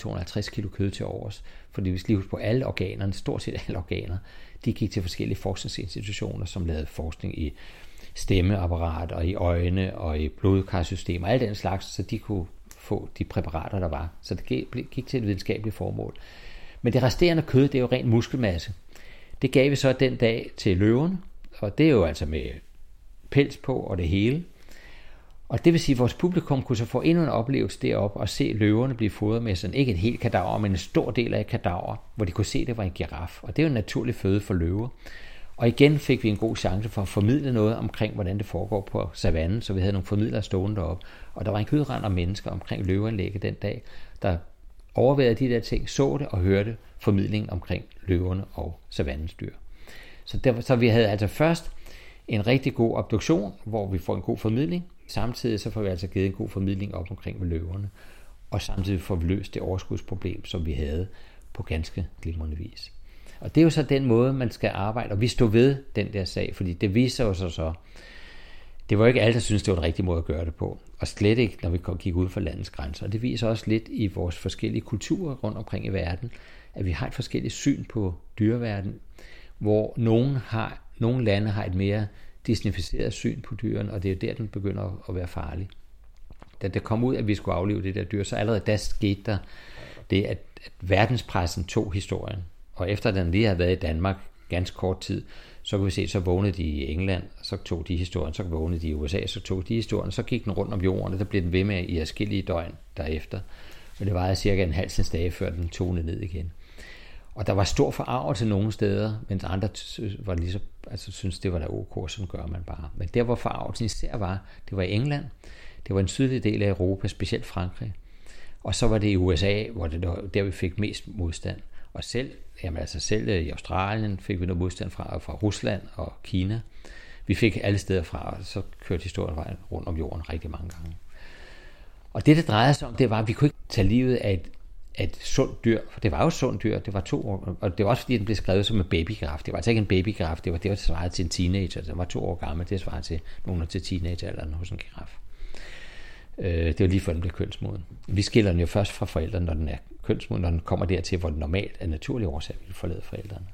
200-250 kilo kød til overs, fordi vi skal lige huske på alle organerne, stort set alle organer, de gik til forskellige forskningsinstitutioner, som lavede forskning i stemmeapparat og i øjne og i blodkarsystemer og alt den slags, så de kunne få de præparater, der var. Så det gik til et videnskabeligt formål. Men det resterende kød, det er jo ren muskelmasse. Det gav vi så den dag til løverne, og det er jo altså med pels på og det hele. Og det vil sige, at vores publikum kunne så få endnu en oplevelse derop og se løverne blive fodret med sådan, ikke et helt kadaver, men en stor del af et kadaver, hvor de kunne se, at det var en giraf. Og det er jo en naturlig føde for løver. Og igen fik vi en god chance for at formidle noget omkring, hvordan det foregår på savannen, så vi havde nogle formidlere stående deroppe. Og der var en kødrand af mennesker omkring løveanlægget den dag, der overvejede de der ting, så det og hørte formidlingen omkring løverne og savannens dyr. Så, der, så vi havde altså først en rigtig god obduktion, hvor vi får en god formidling. Samtidig så får vi altså givet en god formidling op omkring med løverne. Og samtidig får vi løst det overskudsproblem, som vi havde på ganske glimrende vis. Og det er jo så den måde, man skal arbejde, og vi stod ved den der sag, fordi det viser jo sig så, det var ikke alle, der synes det var den rigtige måde at gøre det på, og slet ikke, når vi gik ud for landets grænser. Og det viser også lidt i vores forskellige kulturer rundt omkring i verden, at vi har et forskelligt syn på dyreverden, hvor nogen har, nogle lande har et mere disnificeret syn på dyrene, og det er jo der, den begynder at være farlig. Da det kom ud, at vi skulle aflive det der dyr, så allerede da skete der det, at, at verdenspressen tog historien. Og efter den lige havde været i Danmark ganske kort tid, så kunne vi se, så vågnede de i England, så tog de historien, så vågnede de i USA, så tog de historien, så gik den rundt om jorden, og der blev den ved med i afskillige døgn derefter. Men det var cirka en halv dage, før den tonede ned igen. Og der var stor forarvelse nogle steder, mens andre var lige så, altså, synes, det var da ok, som gør man bare. Men der, hvor forarvelsen især var, det var i England. Det var en sydlig del af Europa, specielt Frankrig. Og så var det i USA, hvor det der vi fik mest modstand. Og selv, jamen altså selv øh, i Australien fik vi noget modstand fra, fra Rusland og Kina. Vi fik alle steder fra, og så kørte historien rundt om jorden rigtig mange gange. Og det, det drejede sig om, det var, at vi kunne ikke tage livet af et et sundt dyr, for det var jo sund sundt dyr, det var to år, og det var også fordi, den blev skrevet som en babygraf. Det var altså ikke en babygraf, det var det, der svarede til en teenager. Den var to år gammel, det svarede til nogen til teenagealderen hos en giraf. Øh, det var lige før den blev kønsmoden. Vi skiller den jo først fra forældrene, når den er kønsmoden, når den kommer dertil, hvor den normalt er naturlige årsag ville forlade forældrene.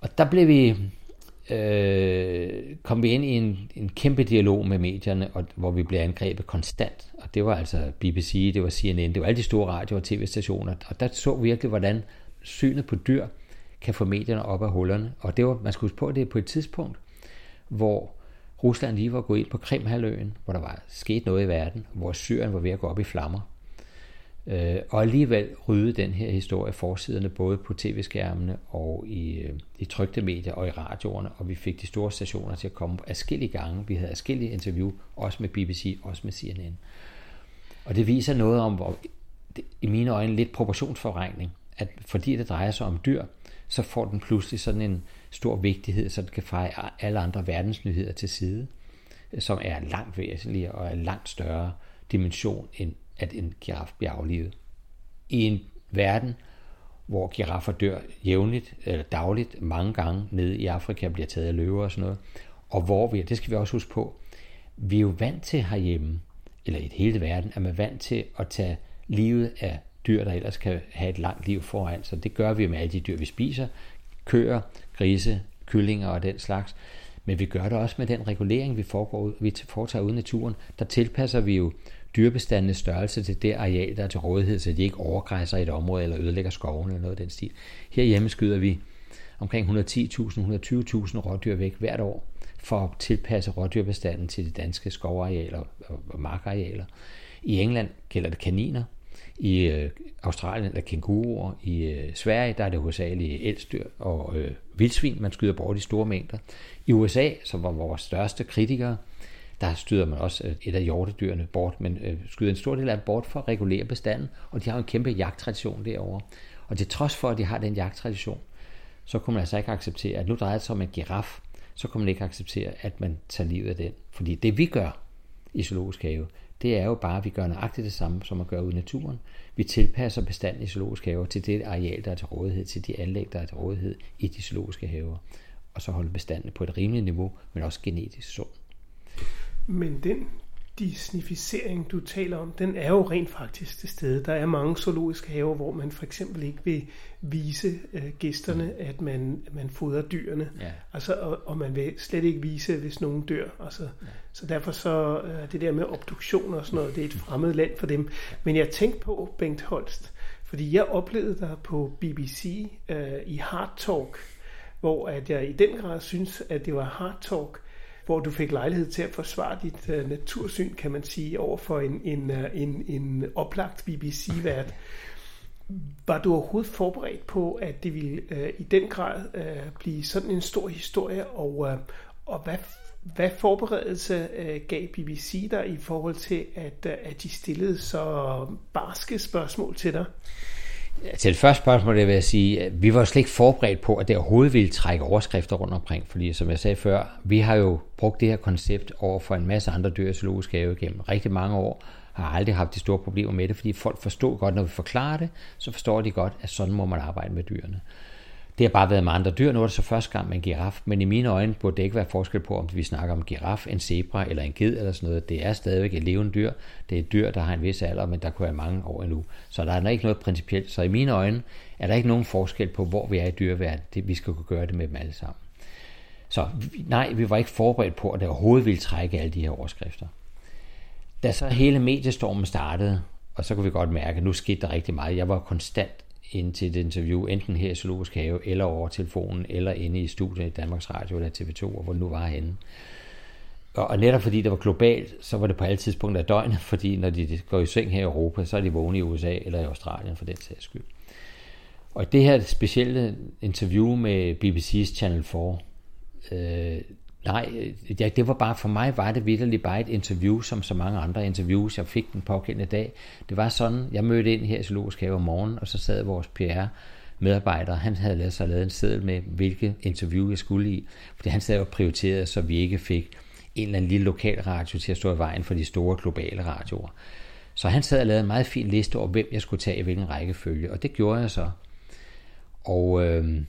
Og der blev vi øh, kom vi ind i en, en kæmpe dialog med medierne, og, hvor vi blev angrebet konstant. Og det var altså BBC, det var CNN, det var alle de store radio- og tv-stationer. Og der så virkelig, hvordan synet på dyr kan få medierne op af hullerne. Og det var, man skulle huske på, at det er på et tidspunkt, hvor Rusland lige var gået ind på Krimhaløen, hvor der var sket noget i verden, hvor Syrien var ved at gå op i flammer. Øh, og alligevel rydde den her historie forsiderne både på tv-skærmene og i, øh, i trygte medier og i radioerne, og vi fik de store stationer til at komme afskillige gange. Vi havde afskillige interview, også med BBC, også med CNN. Og det viser noget om, hvor i mine øjne lidt proportionsforregning, at fordi det drejer sig om dyr, så får den pludselig sådan en stor vigtighed, så det kan feje alle andre verdensnyheder til side, som er langt væsentligere og er langt større dimension end at en giraf bliver aflivet. I en verden, hvor giraffer dør jævnligt, eller dagligt, mange gange nede i Afrika, bliver taget af løver og sådan noget. Og hvor vi, det skal vi også huske på, vi er jo vant til herhjemme, eller i hele verden, er man vant til at tage livet af dyr, der ellers kan have et langt liv foran. Så det gør vi med alle de dyr, vi spiser. Køer, grise, kyllinger og den slags. Men vi gør det også med den regulering, vi, foregår, vi foretager ude i naturen. Der tilpasser vi jo dyrebestandenes størrelse til det areal, der er til rådighed, så de ikke overgræsser et område eller ødelægger skoven eller noget af den stil. Herhjemme skyder vi omkring 110.000-120.000 rådyr væk hvert år for at tilpasse rådyrbestanden til de danske skovarealer og markarealer. I England gælder det kaniner, i øh, Australien er det kænguruer, i øh, Sverige der er det hovedsageligt elstyr og øh, vildsvin, man skyder bort i store mængder. I USA, som var vores største kritikere, der støder man også øh, et af hjortedyrene bort, men øh, skyder en stor del af dem bort for at regulere bestanden, og de har en kæmpe jagttradition derovre. Og til trods for, at de har den jagttradition, så kunne man altså ikke acceptere, at nu drejer det sig om en giraf, så kunne man ikke acceptere, at man tager livet af den. Fordi det vi gør i zoologisk have, det er jo bare, at vi gør nøjagtigt det samme, som man gør ude i naturen. Vi tilpasser bestanden i zoologiske haver til det areal, der er til rådighed, til de anlæg, der er til rådighed i de zoologiske haver. Og så holde bestanden på et rimeligt niveau, men også genetisk sund. Men den disnificering, du taler om, den er jo rent faktisk til stede. Der er mange zoologiske haver, hvor man for eksempel ikke vil vise øh, gæsterne, at man, man fodrer dyrene. Ja. Altså, og, og man vil slet ikke vise, hvis nogen dør. Altså, ja. Så derfor så øh, det der med obduktioner og sådan noget, det er et fremmed land for dem. Men jeg tænkte på, Bengt Holst, fordi jeg oplevede dig på BBC øh, i Hard Talk, hvor at jeg i den grad synes, at det var Hard Talk, hvor du fik lejlighed til at forsvare dit uh, natursyn, kan man sige, over for en, en, uh, en, en oplagt BBC-vært. Var du overhovedet forberedt på, at det ville uh, i den grad uh, blive sådan en stor historie, og, uh, og hvad, hvad forberedelse uh, gav BBC dig i forhold til, at, uh, at de stillede så barske spørgsmål til dig? Til det første spørgsmål det vil jeg sige, at vi var slet ikke forberedt på, at det overhovedet ville trække overskrifter rundt omkring, fordi som jeg sagde før, vi har jo brugt det her koncept over for en masse andre dyr i zoologisk have gennem rigtig mange år, har aldrig haft de store problemer med det, fordi folk forstår godt, når vi forklarer det, så forstår de godt, at sådan må man arbejde med dyrene. Det har bare været med andre dyr. Nu er det så første gang med en giraf, men i mine øjne burde det ikke være forskel på, om vi snakker om en giraf, en zebra eller en ged eller sådan noget. Det er stadigvæk et levende dyr. Det er et dyr, der har en vis alder, men der kunne være mange år endnu. Så der er ikke noget principielt. Så i mine øjne er der ikke nogen forskel på, hvor vi er i dyreverdenen. Det, vi skal kunne gøre det med dem alle sammen. Så nej, vi var ikke forberedt på, at det overhovedet ville trække alle de her overskrifter. Da så hele mediestormen startede, og så kunne vi godt mærke, at nu skete der rigtig meget. Jeg var konstant ind til et interview, enten her i Zoologisk Have, eller over telefonen, eller inde i studiet i Danmarks Radio eller TV2, og hvor det nu var henne. Og, og netop fordi det var globalt, så var det på alle tidspunkter af døgnet, fordi når de går i seng her i Europa, så er de vågne i USA eller i Australien for den sags skyld. Og det her specielle interview med BBC's Channel 4, øh, Nej, øh, ja, det var bare, for mig var det vidderligt bare et interview, som så mange andre interviews, jeg fik den pågældende dag. Det var sådan, jeg mødte ind her i Zoologisk Have om morgenen, og så sad vores PR medarbejder, han havde lavet sig lavet en seddel med, hvilke interview jeg skulle i, fordi han sad og prioriterede, så vi ikke fik en eller anden lille lokal radio til at stå i vejen for de store globale radioer. Så han sad og lavede en meget fin liste over, hvem jeg skulle tage i hvilken rækkefølge, og det gjorde jeg så. Og øh,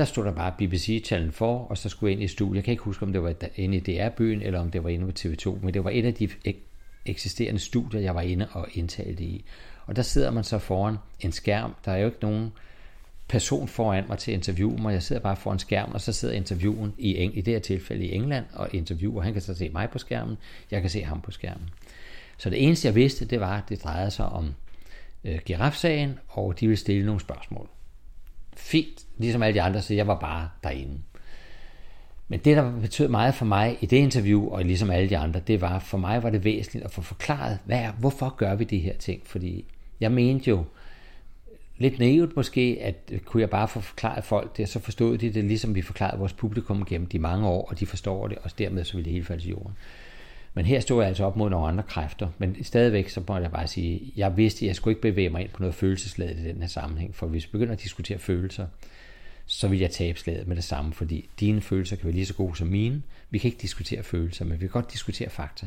der stod der bare BBC-tallen for, og så skulle jeg ind i studiet. Jeg kan ikke huske, om det var inde i DR-byen, eller om det var inde på TV2, men det var et af de eksisterende studier, jeg var inde og indtalte i. Og der sidder man så foran en skærm. Der er jo ikke nogen person foran mig til at interviewe mig. Jeg sidder bare foran skærmen, og så sidder interviewen i, i det her tilfælde i England og interviewer. Han kan så se mig på skærmen, jeg kan se ham på skærmen. Så det eneste, jeg vidste, det var, at det drejede sig om øh, girafsagen, og de ville stille nogle spørgsmål fint, ligesom alle de andre, så jeg var bare derinde. Men det, der betød meget for mig i det interview, og ligesom alle de andre, det var, for mig var det væsentligt at få forklaret, hvad er, hvorfor gør vi de her ting? Fordi jeg mente jo, lidt naivt måske, at kunne jeg bare få forklaret folk det, så forstod de det, ligesom vi forklarede vores publikum gennem de mange år, og de forstår det, og dermed så ville det hele falde til jorden. Men her stod jeg altså op mod nogle andre kræfter, men stadigvæk så må jeg bare sige, jeg vidste, at jeg skulle ikke bevæge mig ind på noget følelsesladet i den her sammenhæng, for hvis vi begynder at diskutere følelser, så vil jeg tabe slaget med det samme, fordi dine følelser kan være lige så gode som mine. Vi kan ikke diskutere følelser, men vi kan godt diskutere fakta.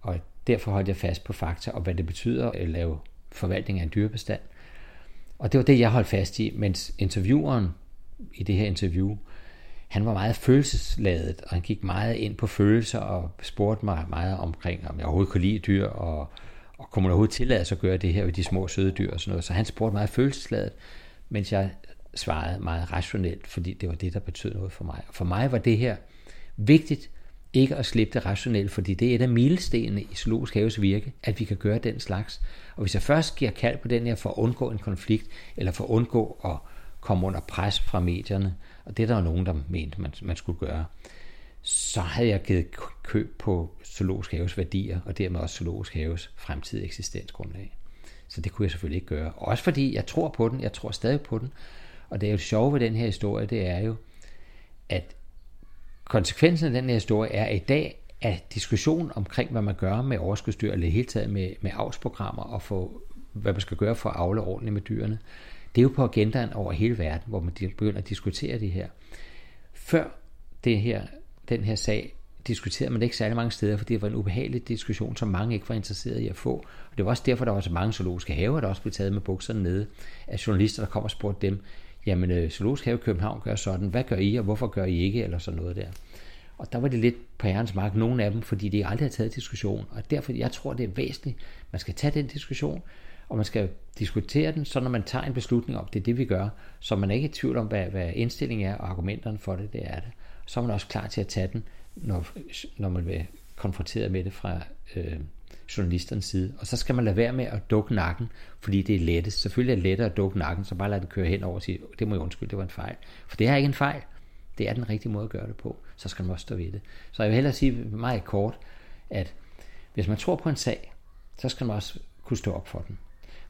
Og derfor holdt jeg fast på fakta og hvad det betyder at lave forvaltning af en dyrebestand. Og det var det, jeg holdt fast i, mens intervieweren i det her interview, han var meget følelsesladet, og han gik meget ind på følelser og spurgte mig meget omkring, om jeg overhovedet kunne lide dyr, og, og kunne man overhovedet tillade sig at gøre det her ved de små søde dyr og sådan noget. Så han spurgte meget følelsesladet, mens jeg svarede meget rationelt, fordi det var det, der betød noget for mig. Og for mig var det her vigtigt, ikke at slippe det rationelt, fordi det er et af milestenene i zoologisk haves virke, at vi kan gøre den slags. Og hvis jeg først giver kald på den her for at undgå en konflikt, eller for at undgå at komme under pres fra medierne, og det er der jo nogen, der mente, man, man skulle gøre, så havde jeg givet køb på zoologisk haves værdier, og dermed også zoologisk haves fremtidige eksistensgrundlag. Så det kunne jeg selvfølgelig ikke gøre. Også fordi jeg tror på den, jeg tror stadig på den. Og det er jo sjovt ved den her historie, det er jo, at konsekvensen af den her historie er i dag, at diskussion omkring, hvad man gør med overskudsdyr, eller helt taget med, med avlsprogrammer, og få, hvad man skal gøre for at avle ordentligt med dyrene, det er jo på agendaen over hele verden, hvor man begynder at diskutere det her. Før det her, den her sag diskuterede man det ikke særlig mange steder, fordi det var en ubehagelig diskussion, som mange ikke var interesserede i at få. Og det var også derfor, der var så mange zoologiske haver, der også blev taget med bukserne nede af journalister, der kom og spurgte dem, jamen øh, zoologisk have i København gør sådan, hvad gør I, og hvorfor gør I ikke, eller sådan noget der. Og der var det lidt på herrens mark, nogle af dem, fordi de aldrig har taget diskussion. Og derfor, jeg tror, det er væsentligt, man skal tage den diskussion, og man skal diskutere den, så når man tager en beslutning om, det er det, vi gør, så man er ikke i tvivl om, hvad, hvad indstillingen er, og argumenterne for det, det er det. Så er man også klar til at tage den, når, når man vil konfronteret med det fra øh, journalisternes side. Og så skal man lade være med at dukke nakken, fordi det er lettest. Selvfølgelig er det lettere at dukke nakken, så bare lade det køre hen over og sige, det må jeg undskylde, det var en fejl. For det er ikke en fejl. Det er den rigtige måde at gøre det på. Så skal man også stå ved det. Så jeg vil hellere sige meget kort, at hvis man tror på en sag, så skal man også kunne stå op for den.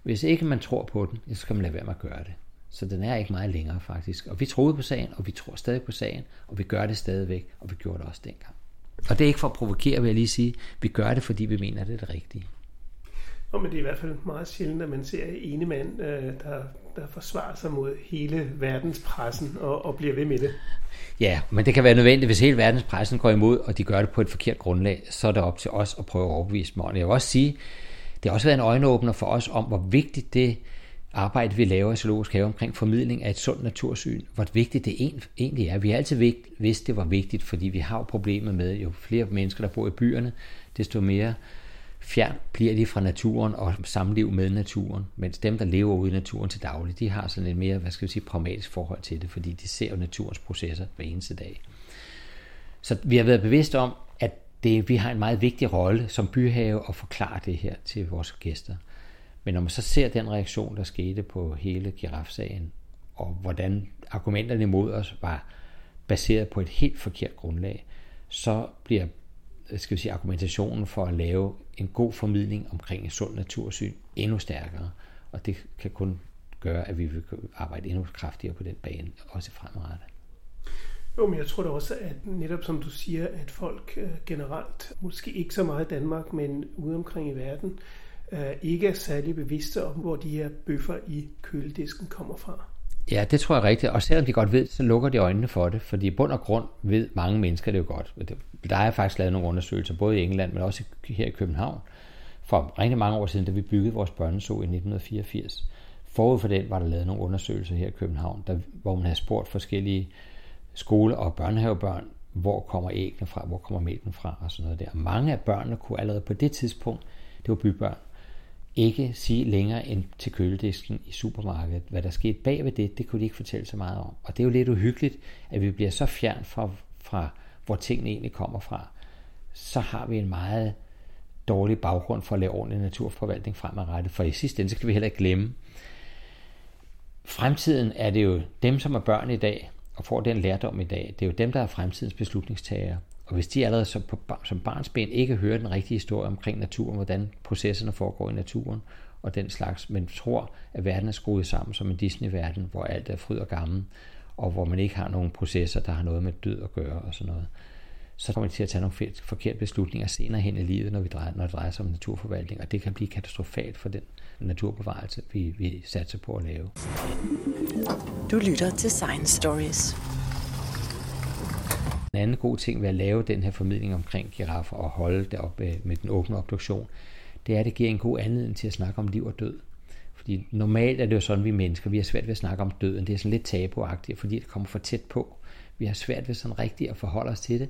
Hvis ikke man tror på den, så skal man lade være med at gøre det. Så den er ikke meget længere faktisk. Og vi troede på sagen, og vi tror stadig på sagen, og vi gør det stadigvæk, og vi gjorde det også dengang. Og det er ikke for at provokere, vil jeg lige sige. Vi gør det, fordi vi mener, det er det rigtige. Og men det er i hvert fald meget sjældent, at man ser en ene mand, øh, der, der forsvarer sig mod hele verdenspressen og, og bliver ved med det. Ja, men det kan være nødvendigt, hvis hele verdenspressen går imod, og de gør det på et forkert grundlag, så er det op til os at prøve at overbevise dem. Og jeg vil også sige, det har også været en øjenåbner for os om, hvor vigtigt det arbejde, vi laver i Zoologisk Have omkring formidling af et sundt natursyn, hvor vigtigt det egentlig er. Vi har altid vidst, det var vigtigt, fordi vi har jo problemer med, jo flere mennesker, der bor i byerne, desto mere fjern bliver de fra naturen og samliv med naturen, mens dem, der lever ude i naturen til daglig, de har sådan et mere, hvad skal vi sige, pragmatisk forhold til det, fordi de ser jo naturens processer hver eneste dag. Så vi har været bevidste om, det, vi har en meget vigtig rolle som byhave at forklare det her til vores gæster. Men når man så ser den reaktion, der skete på hele girafsagen, og hvordan argumenterne imod os var baseret på et helt forkert grundlag, så bliver skal vi sige, argumentationen for at lave en god formidling omkring en sund natursyn endnu stærkere. Og det kan kun gøre, at vi vil arbejde endnu kraftigere på den bane, også fremadrettet. Jo, men jeg tror da også, at netop som du siger, at folk øh, generelt, måske ikke så meget i Danmark, men ude omkring i verden, øh, ikke er særlig bevidste om, hvor de her bøffer i køledisken kommer fra. Ja, det tror jeg rigtigt. Og selvom de godt ved, så lukker de øjnene for det. Fordi i bund og grund ved mange mennesker det jo godt. Der er faktisk lavet nogle undersøgelser, både i England, men også her i København, for rigtig mange år siden, da vi byggede vores børneså i 1984. Forud for den var der lavet nogle undersøgelser her i København, der, hvor man havde spurgt forskellige skole- og børnehavebørn, hvor kommer æggene fra, hvor kommer mælken fra og sådan noget der. Mange af børnene kunne allerede på det tidspunkt, det var bybørn, ikke sige længere end til køledisken i supermarkedet. Hvad der skete bag ved det, det kunne de ikke fortælle så meget om. Og det er jo lidt uhyggeligt, at vi bliver så fjern fra, fra hvor tingene egentlig kommer fra. Så har vi en meget dårlig baggrund for at lave ordentlig naturforvaltning fremadrettet. For i sidste ende, så skal vi heller ikke glemme, fremtiden er det jo dem, som er børn i dag, og får den lærdom i dag. Det er jo dem, der er fremtidens beslutningstagere. Og hvis de allerede som, på, som barnsben ikke hører den rigtige historie omkring naturen, hvordan processerne foregår i naturen og den slags, men tror, at verden er skruet sammen som en Disney-verden, hvor alt er fryd og gammel, og hvor man ikke har nogen processer, der har noget med død at gøre og sådan noget, så kommer de til at tage nogle forkerte beslutninger senere hen i livet, når, vi drejer, når det drejer sig om naturforvaltning, og det kan blive katastrofalt for den naturbevarelse, vi, vi satser på at lave. Du lytter til Science Stories. En anden god ting ved at lave den her formidling omkring giraffer og holde det op med den åbne obduktion, det er, at det giver en god anledning til at snakke om liv og død. fordi normalt er det jo sådan, vi mennesker, vi har svært ved at snakke om døden. Det er sådan lidt tabuagtigt, fordi det kommer for tæt på. Vi har svært ved sådan rigtigt at forholde os til det.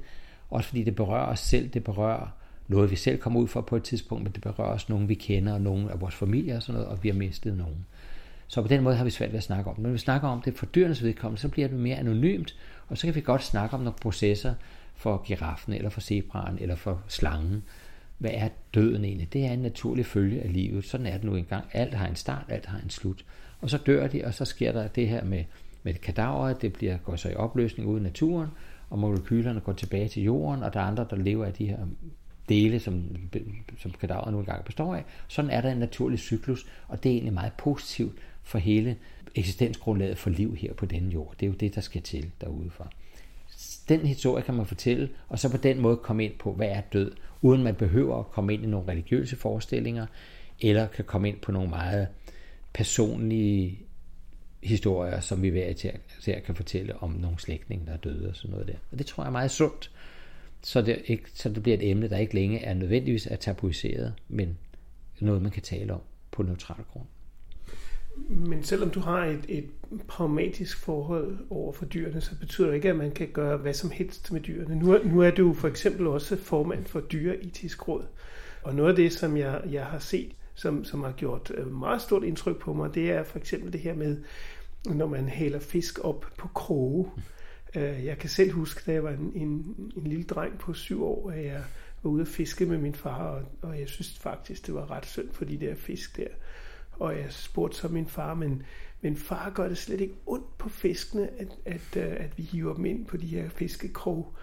Også fordi det berører os selv, det berører noget, vi selv kommer ud for på et tidspunkt, men det berører også nogen, vi kender, og nogen af vores familie og sådan noget, og vi har mistet nogen. Så på den måde har vi svært ved at snakke om det. Når vi snakker om det for dyrenes vedkommende, så bliver det mere anonymt, og så kan vi godt snakke om nogle processer for giraffen, eller for zebraen, eller for slangen. Hvad er døden egentlig? Det er en naturlig følge af livet. Sådan er det nu engang. Alt har en start, alt har en slut. Og så dør de, og så sker der det her med, med kadaveret. det bliver, går så i opløsning ude i naturen, og molekylerne går tilbage til jorden, og der er andre, der lever af de her dele, som, som kadaver nu engang består af. Sådan er der en naturlig cyklus, og det er egentlig meget positivt for hele eksistensgrundlaget for liv her på denne jord. Det er jo det, der skal til derude for. Den historie kan man fortælle, og så på den måde komme ind på, hvad er død, uden man behøver at komme ind i nogle religiøse forestillinger, eller kan komme ind på nogle meget personlige historier, som vi hver især kan fortælle om nogle slægtninge, der er døde og sådan noget der. Og det tror jeg er meget sundt, så det, ikke, så det bliver et emne, der ikke længe er nødvendigvis er tabuiseret, men noget, man kan tale om på neutral grund. Men selvom du har et, et pragmatisk forhold over for dyrene, så betyder det ikke, at man kan gøre hvad som helst med dyrene. Nu er, nu er du for eksempel også formand for Dyreetisk Råd. Og noget af det, som jeg, jeg har set, som, som har gjort øh, meget stort indtryk på mig, det er for eksempel det her med, når man hælder fisk op på kroge. Mm Øh, jeg kan selv huske, da jeg var en, en, en lille dreng på syv år, at jeg var ude at fiske med min far, og, og jeg synes faktisk, det var ret synd for de der fisk der. Og jeg spurgte så min far, men, men far gør det slet ikke ondt på fiskene, at, at, øh, at vi hiver dem ind på de her fiskekrog.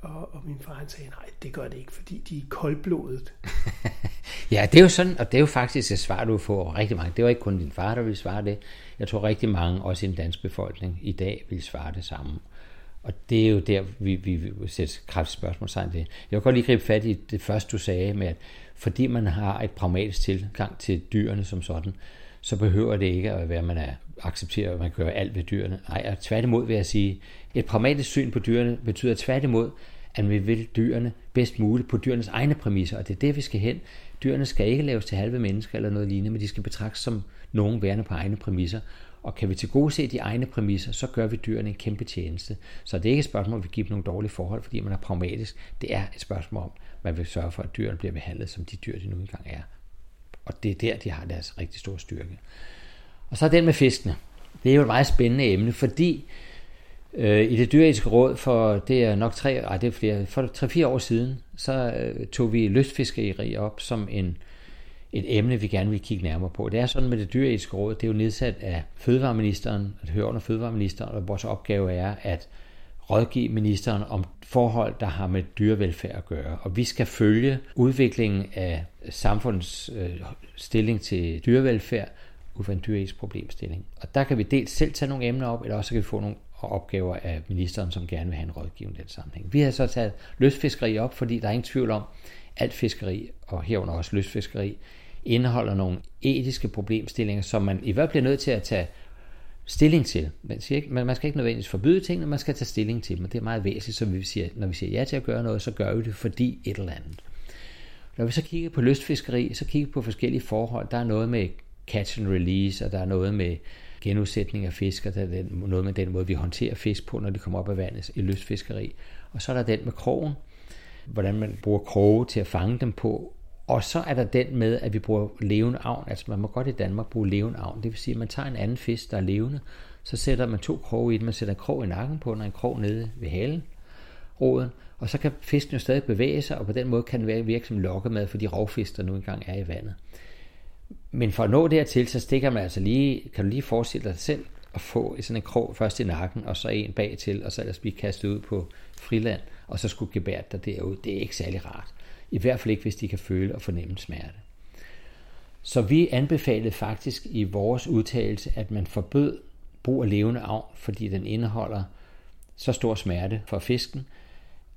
Og, og min far han sagde, nej, det gør det ikke, fordi de er koldblodet. ja, det er jo sådan, og det er jo faktisk et svar, du får rigtig mange. Det var ikke kun din far, der ville svare det. Jeg tror rigtig mange, også i den danske befolkning, i dag vil svare det samme. Og det er jo der, vi, vi, vi sætter kraftigt spørgsmålstegn det. Jeg vil godt lige gribe fat i det første, du sagde med, at fordi man har et pragmatisk tilgang til dyrene som sådan, så behøver det ikke at være, at man er accepterer, at man gør alt ved dyrene. Nej, og tværtimod vil jeg sige, et pragmatisk syn på dyrene betyder tværtimod, at vi vil dyrene bedst muligt på dyrenes egne præmisser, og det er det, vi skal hen. Dyrene skal ikke laves til halve mennesker eller noget lignende, men de skal betragtes som nogen værende på egne præmisser. Og kan vi til gode se de egne præmisser, så gør vi dyrene en kæmpe tjeneste. Så det er ikke et spørgsmål, at vi giver dem nogle dårlige forhold, fordi man er pragmatisk. Det er et spørgsmål om, man vil sørge for, at dyrene bliver behandlet, som de dyr, de nu engang er. Og det er der, de har deres rigtig store styrke. Og så den med fiskene. Det er jo et meget spændende emne, fordi øh, i det dyretiske råd for, det er nok tre, ej, det er flere, for tre-fire år siden, så øh, tog vi lystfiskeri op som en, et emne, vi gerne vil kigge nærmere på. Det er sådan med det dyreetiske råd, det er jo nedsat af fødevareministeren, at høre under fødevareministeren, og vores opgave er at rådgive ministeren om forhold, der har med dyrevelfærd at gøre. Og vi skal følge udviklingen af samfundets øh, stilling til dyrevelfærd ud fra en dyreetisk problemstilling. Og der kan vi dels selv tage nogle emner op, eller også kan vi få nogle opgaver af ministeren, som gerne vil have en rådgivning i den sammenhæng. Vi har så taget lystfiskeri op, fordi der er ingen tvivl om, alt fiskeri, og herunder også lystfiskeri, indeholder nogle etiske problemstillinger, som man i hvert fald bliver nødt til at tage stilling til. Man, siger ikke, man, man skal ikke nødvendigvis forbyde tingene, man skal tage stilling til dem, og det er meget væsentligt, som vi siger, når vi siger ja til at gøre noget, så gør vi det fordi et eller andet. Når vi så kigger på lystfiskeri, så kigger vi på forskellige forhold. Der er noget med catch and release, og der er noget med genudsætning af fisk, og der er den, noget med den måde, vi håndterer fisk på, når de kommer op af vandet i lystfiskeri. Og så er der den med krogen, hvordan man bruger kroge til at fange dem på, og så er der den med, at vi bruger levende avn. Altså man må godt i Danmark bruge levende avn. Det vil sige, at man tager en anden fisk, der er levende, så sætter man to kroge i den. Man sætter en krog i nakken på, og en krog nede ved halen, roden, og så kan fisken jo stadig bevæge sig, og på den måde kan den virke som lokkemad for de rovfisk, der nu engang er i vandet. Men for at nå dertil, så stikker man altså lige, kan du lige forestille dig selv at få sådan en krog først i nakken, og så en bag til, og så ellers blive kastet ud på friland, og så skulle gebært dig derud. Det er ikke særlig rart. I hvert fald ikke, hvis de kan føle og fornemme smerte. Så vi anbefalede faktisk i vores udtalelse, at man forbød brug af levende arv, fordi den indeholder så stor smerte for fisken,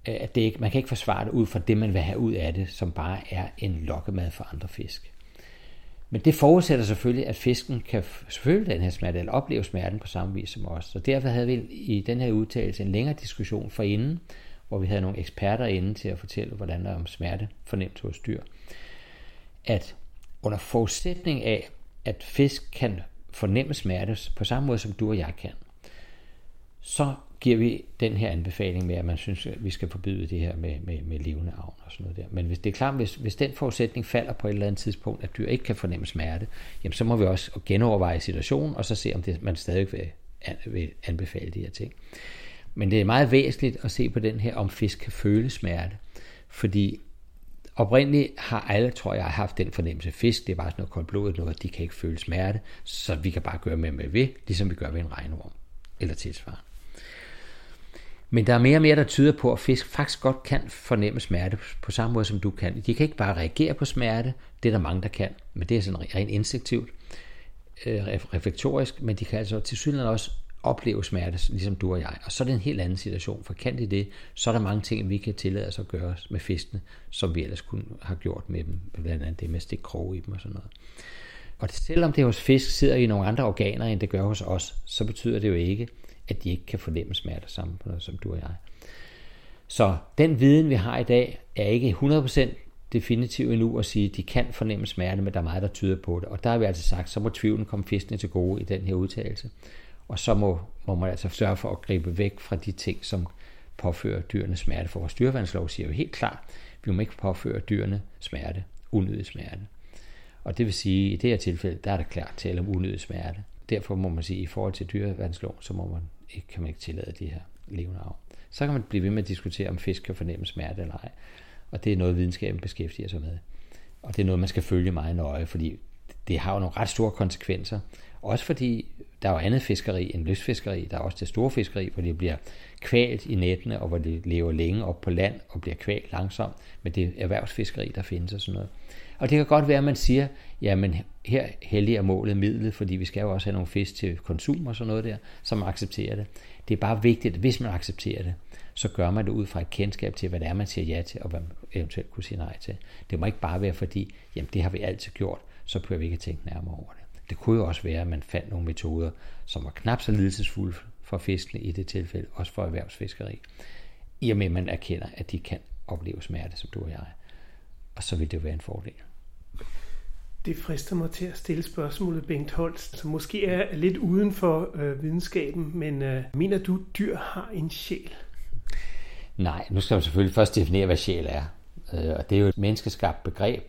øh, at det ikke, man kan ikke forsvare det ud fra det, man vil have ud af det, som bare er en lokkemad for andre fisk. Men det forudsætter selvfølgelig, at fisken kan føle den her smerte, eller opleve smerten på samme vis som os. Så derfor havde vi i den her udtalelse en længere diskussion for inden, hvor vi havde nogle eksperter inde til at fortælle, hvordan der er om smerte fornemt hos dyr. At under forudsætning af, at fisk kan fornemme smerte på samme måde, som du og jeg kan, så giver vi den her anbefaling med, at man synes, at vi skal forbyde det her med, med, med levende avn og sådan noget der. Men hvis det er klart, hvis, hvis den forudsætning falder på et eller andet tidspunkt, at dyr ikke kan fornemme smerte, jamen så må vi også genoverveje situationen, og så se, om det, man stadig vil, vil anbefale de her ting. Men det er meget væsentligt at se på den her, om fisk kan føle smerte. Fordi oprindeligt har alle, tror jeg, haft den fornemmelse. Fisk, det er bare sådan noget koldblodet noget, de kan ikke føle smerte, så vi kan bare gøre med med ved, ligesom vi gør ved en regnorm eller tilsvarende. Men der er mere og mere, der tyder på, at fisk faktisk godt kan fornemme smerte på samme måde, som du kan. De kan ikke bare reagere på smerte, det er der mange, der kan, men det er sådan rent instinktivt, øh, reflektorisk, men de kan altså til synligheden også opleve smerte, ligesom du og jeg. Og så er det en helt anden situation, for kan de det, så er der mange ting, vi kan tillade os at gøre med fiskene, som vi ellers kunne have gjort med dem, blandt andet det med at stikke krog i dem og sådan noget. Og selvom det hos fisk sidder i nogle andre organer, end det gør hos os, så betyder det jo ikke, at de ikke kan fornemme smerte sammen på noget, som du og jeg. Så den viden, vi har i dag, er ikke 100% definitiv endnu at sige, at de kan fornemme smerte, men der er meget, der tyder på det. Og der har vi altså sagt, så må tvivlen komme fiskene til gode i den her udtalelse. Og så må, må man altså sørge for at gribe væk fra de ting, som påfører dyrene smerte. For vores dyrevandslov siger jo helt klart, vi må ikke påføre dyrene smerte, unødig smerte. Og det vil sige, at i det her tilfælde, der er det klart tale om unødig smerte. Derfor må man sige, at i forhold til dyrevandslov, så må man ikke, kan man ikke tillade de her levende arv. Så kan man blive ved med at diskutere, om fisk kan fornemme smerte eller ej. Og det er noget, videnskaben beskæftiger sig med. Og det er noget, man skal følge meget nøje, fordi det har jo nogle ret store konsekvenser. Også fordi der er jo andet fiskeri end lystfiskeri. Der er også det store fiskeri, hvor de bliver kvalt i nettene, og hvor de lever længe op på land og bliver kvalt langsomt. Men det er erhvervsfiskeri, der findes og sådan noget. Og det kan godt være, at man siger, jamen her heldig er målet midlet, fordi vi skal jo også have nogle fisk til konsum og sådan noget der, som accepterer det. Det er bare vigtigt, at hvis man accepterer det, så gør man det ud fra et kendskab til, hvad det er, man siger ja til, og hvad man eventuelt kunne sige nej til. Det må ikke bare være fordi, jamen det har vi altid gjort, så prøver vi ikke tænke nærmere over det. Det kunne jo også være, at man fandt nogle metoder, som var knap så lidelsesfulde for fiskene i det tilfælde, også for erhvervsfiskeri. I og med, at man erkender, at de kan opleve smerte, som du og jeg. Og så vil det jo være en fordel. Det frister mig til at stille spørgsmålet, Bengt Holst, som måske er lidt uden for øh, videnskaben, men øh, mener du, dyr har en sjæl? Nej, nu skal man selvfølgelig først definere, hvad sjæl er. Øh, og det er jo et menneskeskabt begreb,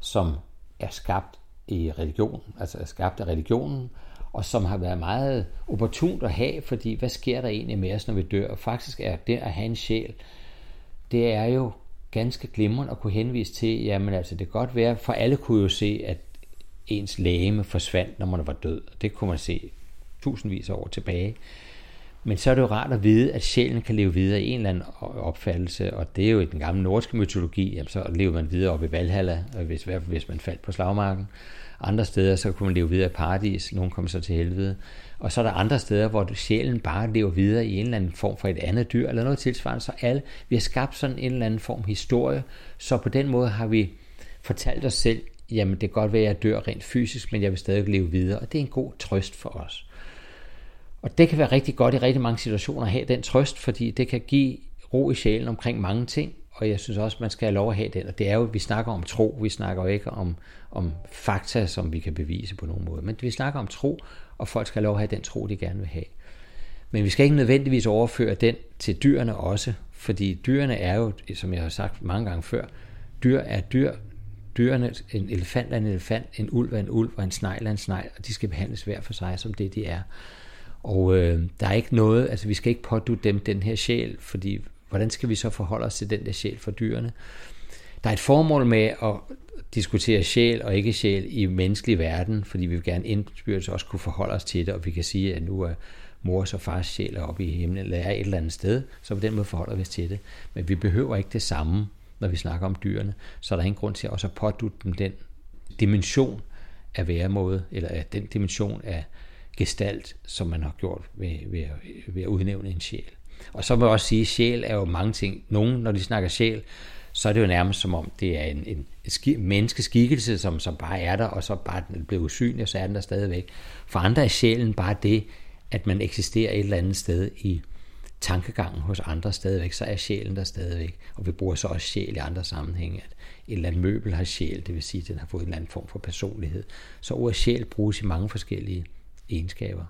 som er skabt i religion, altså er skabt af religionen, og som har været meget opportunt at have, fordi hvad sker der egentlig med os, når vi dør? Og faktisk er det at have en sjæl, det er jo ganske glimrende at kunne henvise til, jamen altså det kan godt være, for alle kunne jo se, at ens lægeme forsvandt, når man var død. Det kunne man se tusindvis af år tilbage. Men så er det jo rart at vide, at sjælen kan leve videre i en eller anden opfattelse, og det er jo i den gamle nordiske mytologi, jamen så lever man videre op i Valhalla, øh, hvis, hvis man faldt på slagmarken. Andre steder, så kunne man leve videre i paradis, nogen kom så til helvede. Og så er der andre steder, hvor sjælen bare lever videre i en eller anden form for et andet dyr, eller noget tilsvarende. Så alle, vi har skabt sådan en eller anden form historie, så på den måde har vi fortalt os selv, jamen det kan godt være, at jeg dør rent fysisk, men jeg vil stadig leve videre, og det er en god trøst for os. Og det kan være rigtig godt i rigtig mange situationer at have den trøst, fordi det kan give ro i sjælen omkring mange ting, og jeg synes også, man skal have lov at have den. Og det er jo, vi snakker om tro, vi snakker jo ikke om, om fakta, som vi kan bevise på nogen måde. Men vi snakker om tro, og folk skal have lov at have den tro, de gerne vil have. Men vi skal ikke nødvendigvis overføre den til dyrene også, fordi dyrene er jo, som jeg har sagt mange gange før, dyr er dyr. Dyrene, en elefant er en elefant, en ulv er en ulv, og en snegl er en snegl, og de skal behandles hver for sig, som det de er. Og øh, der er ikke noget, altså vi skal ikke pådute dem den her sjæl, fordi hvordan skal vi så forholde os til den der sjæl for dyrene? Der er et formål med at diskutere sjæl og ikke sjæl i menneskelig verden, fordi vi vil gerne indbyrdes også kunne forholde os til det, og vi kan sige, at nu er mors og fars sjæl oppe i himlen, eller er et eller andet sted, så på den måde forholder vi os til det. Men vi behøver ikke det samme, når vi snakker om dyrene, så er der ingen grund til også at pådute dem den dimension af væremåde, eller den dimension af gestalt, som man har gjort ved, ved, ved at udnævne en sjæl. Og så må jeg også sige, at sjæl er jo mange ting. Nogen, når de snakker sjæl, så er det jo nærmest som om, det er en, en, en menneskeskikkelse, som, som bare er der, og så bare den bliver usynlig, og så er den der stadigvæk. For andre er sjælen bare det, at man eksisterer et eller andet sted i tankegangen hos andre stadigvæk, så er sjælen der stadigvæk. Og vi bruger så også sjæl i andre sammenhænge, at et eller andet møbel har sjæl, det vil sige, at den har fået en eller anden form for personlighed. Så ordet sjæl bruges i mange forskellige egenskaber.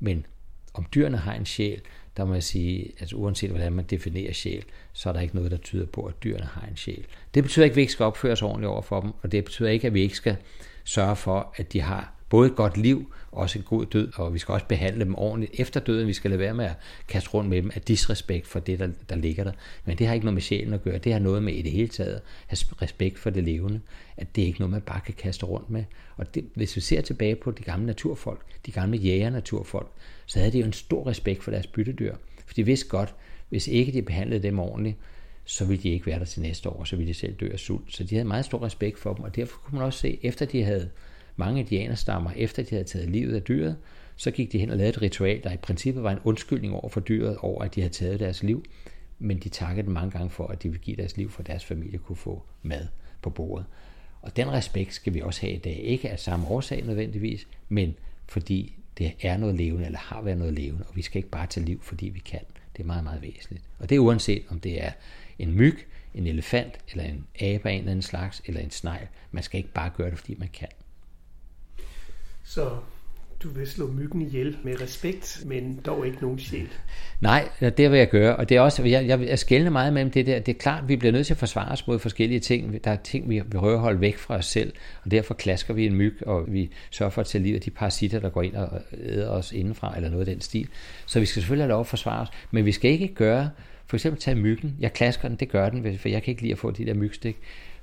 Men om dyrene har en sjæl, der må jeg sige, at uanset hvordan man definerer sjæl, så er der ikke noget, der tyder på, at dyrene har en sjæl. Det betyder ikke, at vi ikke skal opføre os ordentligt over for dem, og det betyder ikke, at vi ikke skal sørge for, at de har både et godt liv og også en god død, og vi skal også behandle dem ordentligt efter døden. Vi skal lade være med at kaste rundt med dem af disrespekt for det, der, der ligger der. Men det har ikke noget med sjælen at gøre. Det har noget med i det hele taget at have respekt for det levende. At det er ikke noget, man bare kan kaste rundt med. Og det, hvis vi ser tilbage på de gamle naturfolk, de gamle jæger-naturfolk, så havde de jo en stor respekt for deres byttedyr. For de vidste godt, hvis ikke de behandlede dem ordentligt, så ville de ikke være der til næste år, så ville de selv dø af sult. Så de havde meget stor respekt for dem, og derfor kunne man også se, efter de havde mange indianerstammer, efter de havde taget livet af dyret, så gik de hen og lavede et ritual, der i princippet var en undskyldning over for dyret, over at de havde taget deres liv, men de takkede dem mange gange for, at de ville give deres liv, for at deres familie kunne få mad på bordet. Og den respekt skal vi også have i dag. Ikke af samme årsag nødvendigvis, men fordi det er noget levende, eller har været noget levende, og vi skal ikke bare tage liv, fordi vi kan. Det er meget, meget væsentligt. Og det er uanset, om det er en myg, en elefant, eller en abe af en eller anden slags, eller en snegl. Man skal ikke bare gøre det, fordi man kan. Så du vil slå myggen ihjel med respekt, men dog ikke nogen sjæl. Nej, det vil jeg gøre, og det er også, jeg, jeg, jeg skældner meget mellem det der. Det er klart, vi bliver nødt til at forsvare os mod forskellige ting. Der er ting, vi prøver at holde væk fra os selv, og derfor klasker vi en myg, og vi sørger for at tage livet af de parasitter, der går ind og æder os indenfra, eller noget af den stil. Så vi skal selvfølgelig have lov at forsvare os, men vi skal ikke gøre, for eksempel tage myggen. Jeg klasker den, det gør den, for jeg kan ikke lide at få de der mygstik.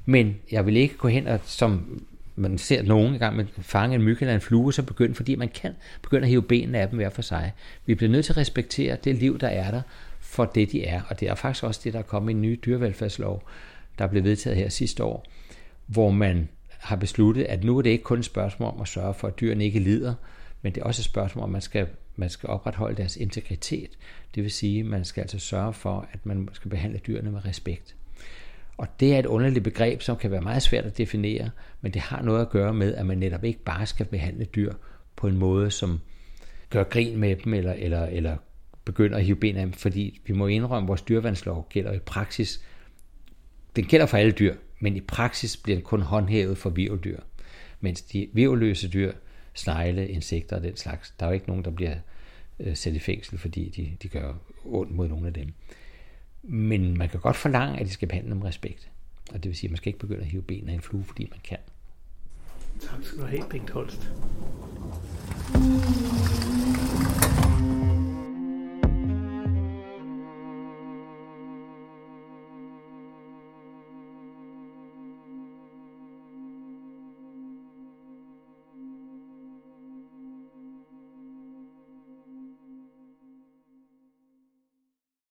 Men jeg vil ikke gå hen og, som man ser nogen gang med fange en myg eller en flue, så begynder, fordi man kan begynde at hive benene af dem hver for sig. Vi bliver nødt til at respektere det liv, der er der, for det de er. Og det er faktisk også det, der er kommet i en ny dyrevelfærdslov, der blev vedtaget her sidste år, hvor man har besluttet, at nu er det ikke kun et spørgsmål om at sørge for, at dyrene ikke lider, men det er også et spørgsmål om, at man skal, man skal opretholde deres integritet. Det vil sige, at man skal altså sørge for, at man skal behandle dyrene med respekt. Og det er et underligt begreb, som kan være meget svært at definere, men det har noget at gøre med, at man netop ikke bare skal behandle dyr på en måde, som gør grin med dem, eller, eller, eller begynder at hive ben af dem, fordi vi må indrømme, at vores dyrevandslov gælder i praksis. Den gælder for alle dyr, men i praksis bliver den kun håndhævet for virveldyr. Mens de virveløse dyr, snegle, insekter og den slags, der er jo ikke nogen, der bliver øh, sat i fængsel, fordi de, de gør ondt mod nogle af dem. Men man kan godt forlange, at de skal behandle med respekt. Og det vil sige, at man skal ikke begynde at hive benene af en flue, fordi man kan. Tak skal du have, Bengt Holst.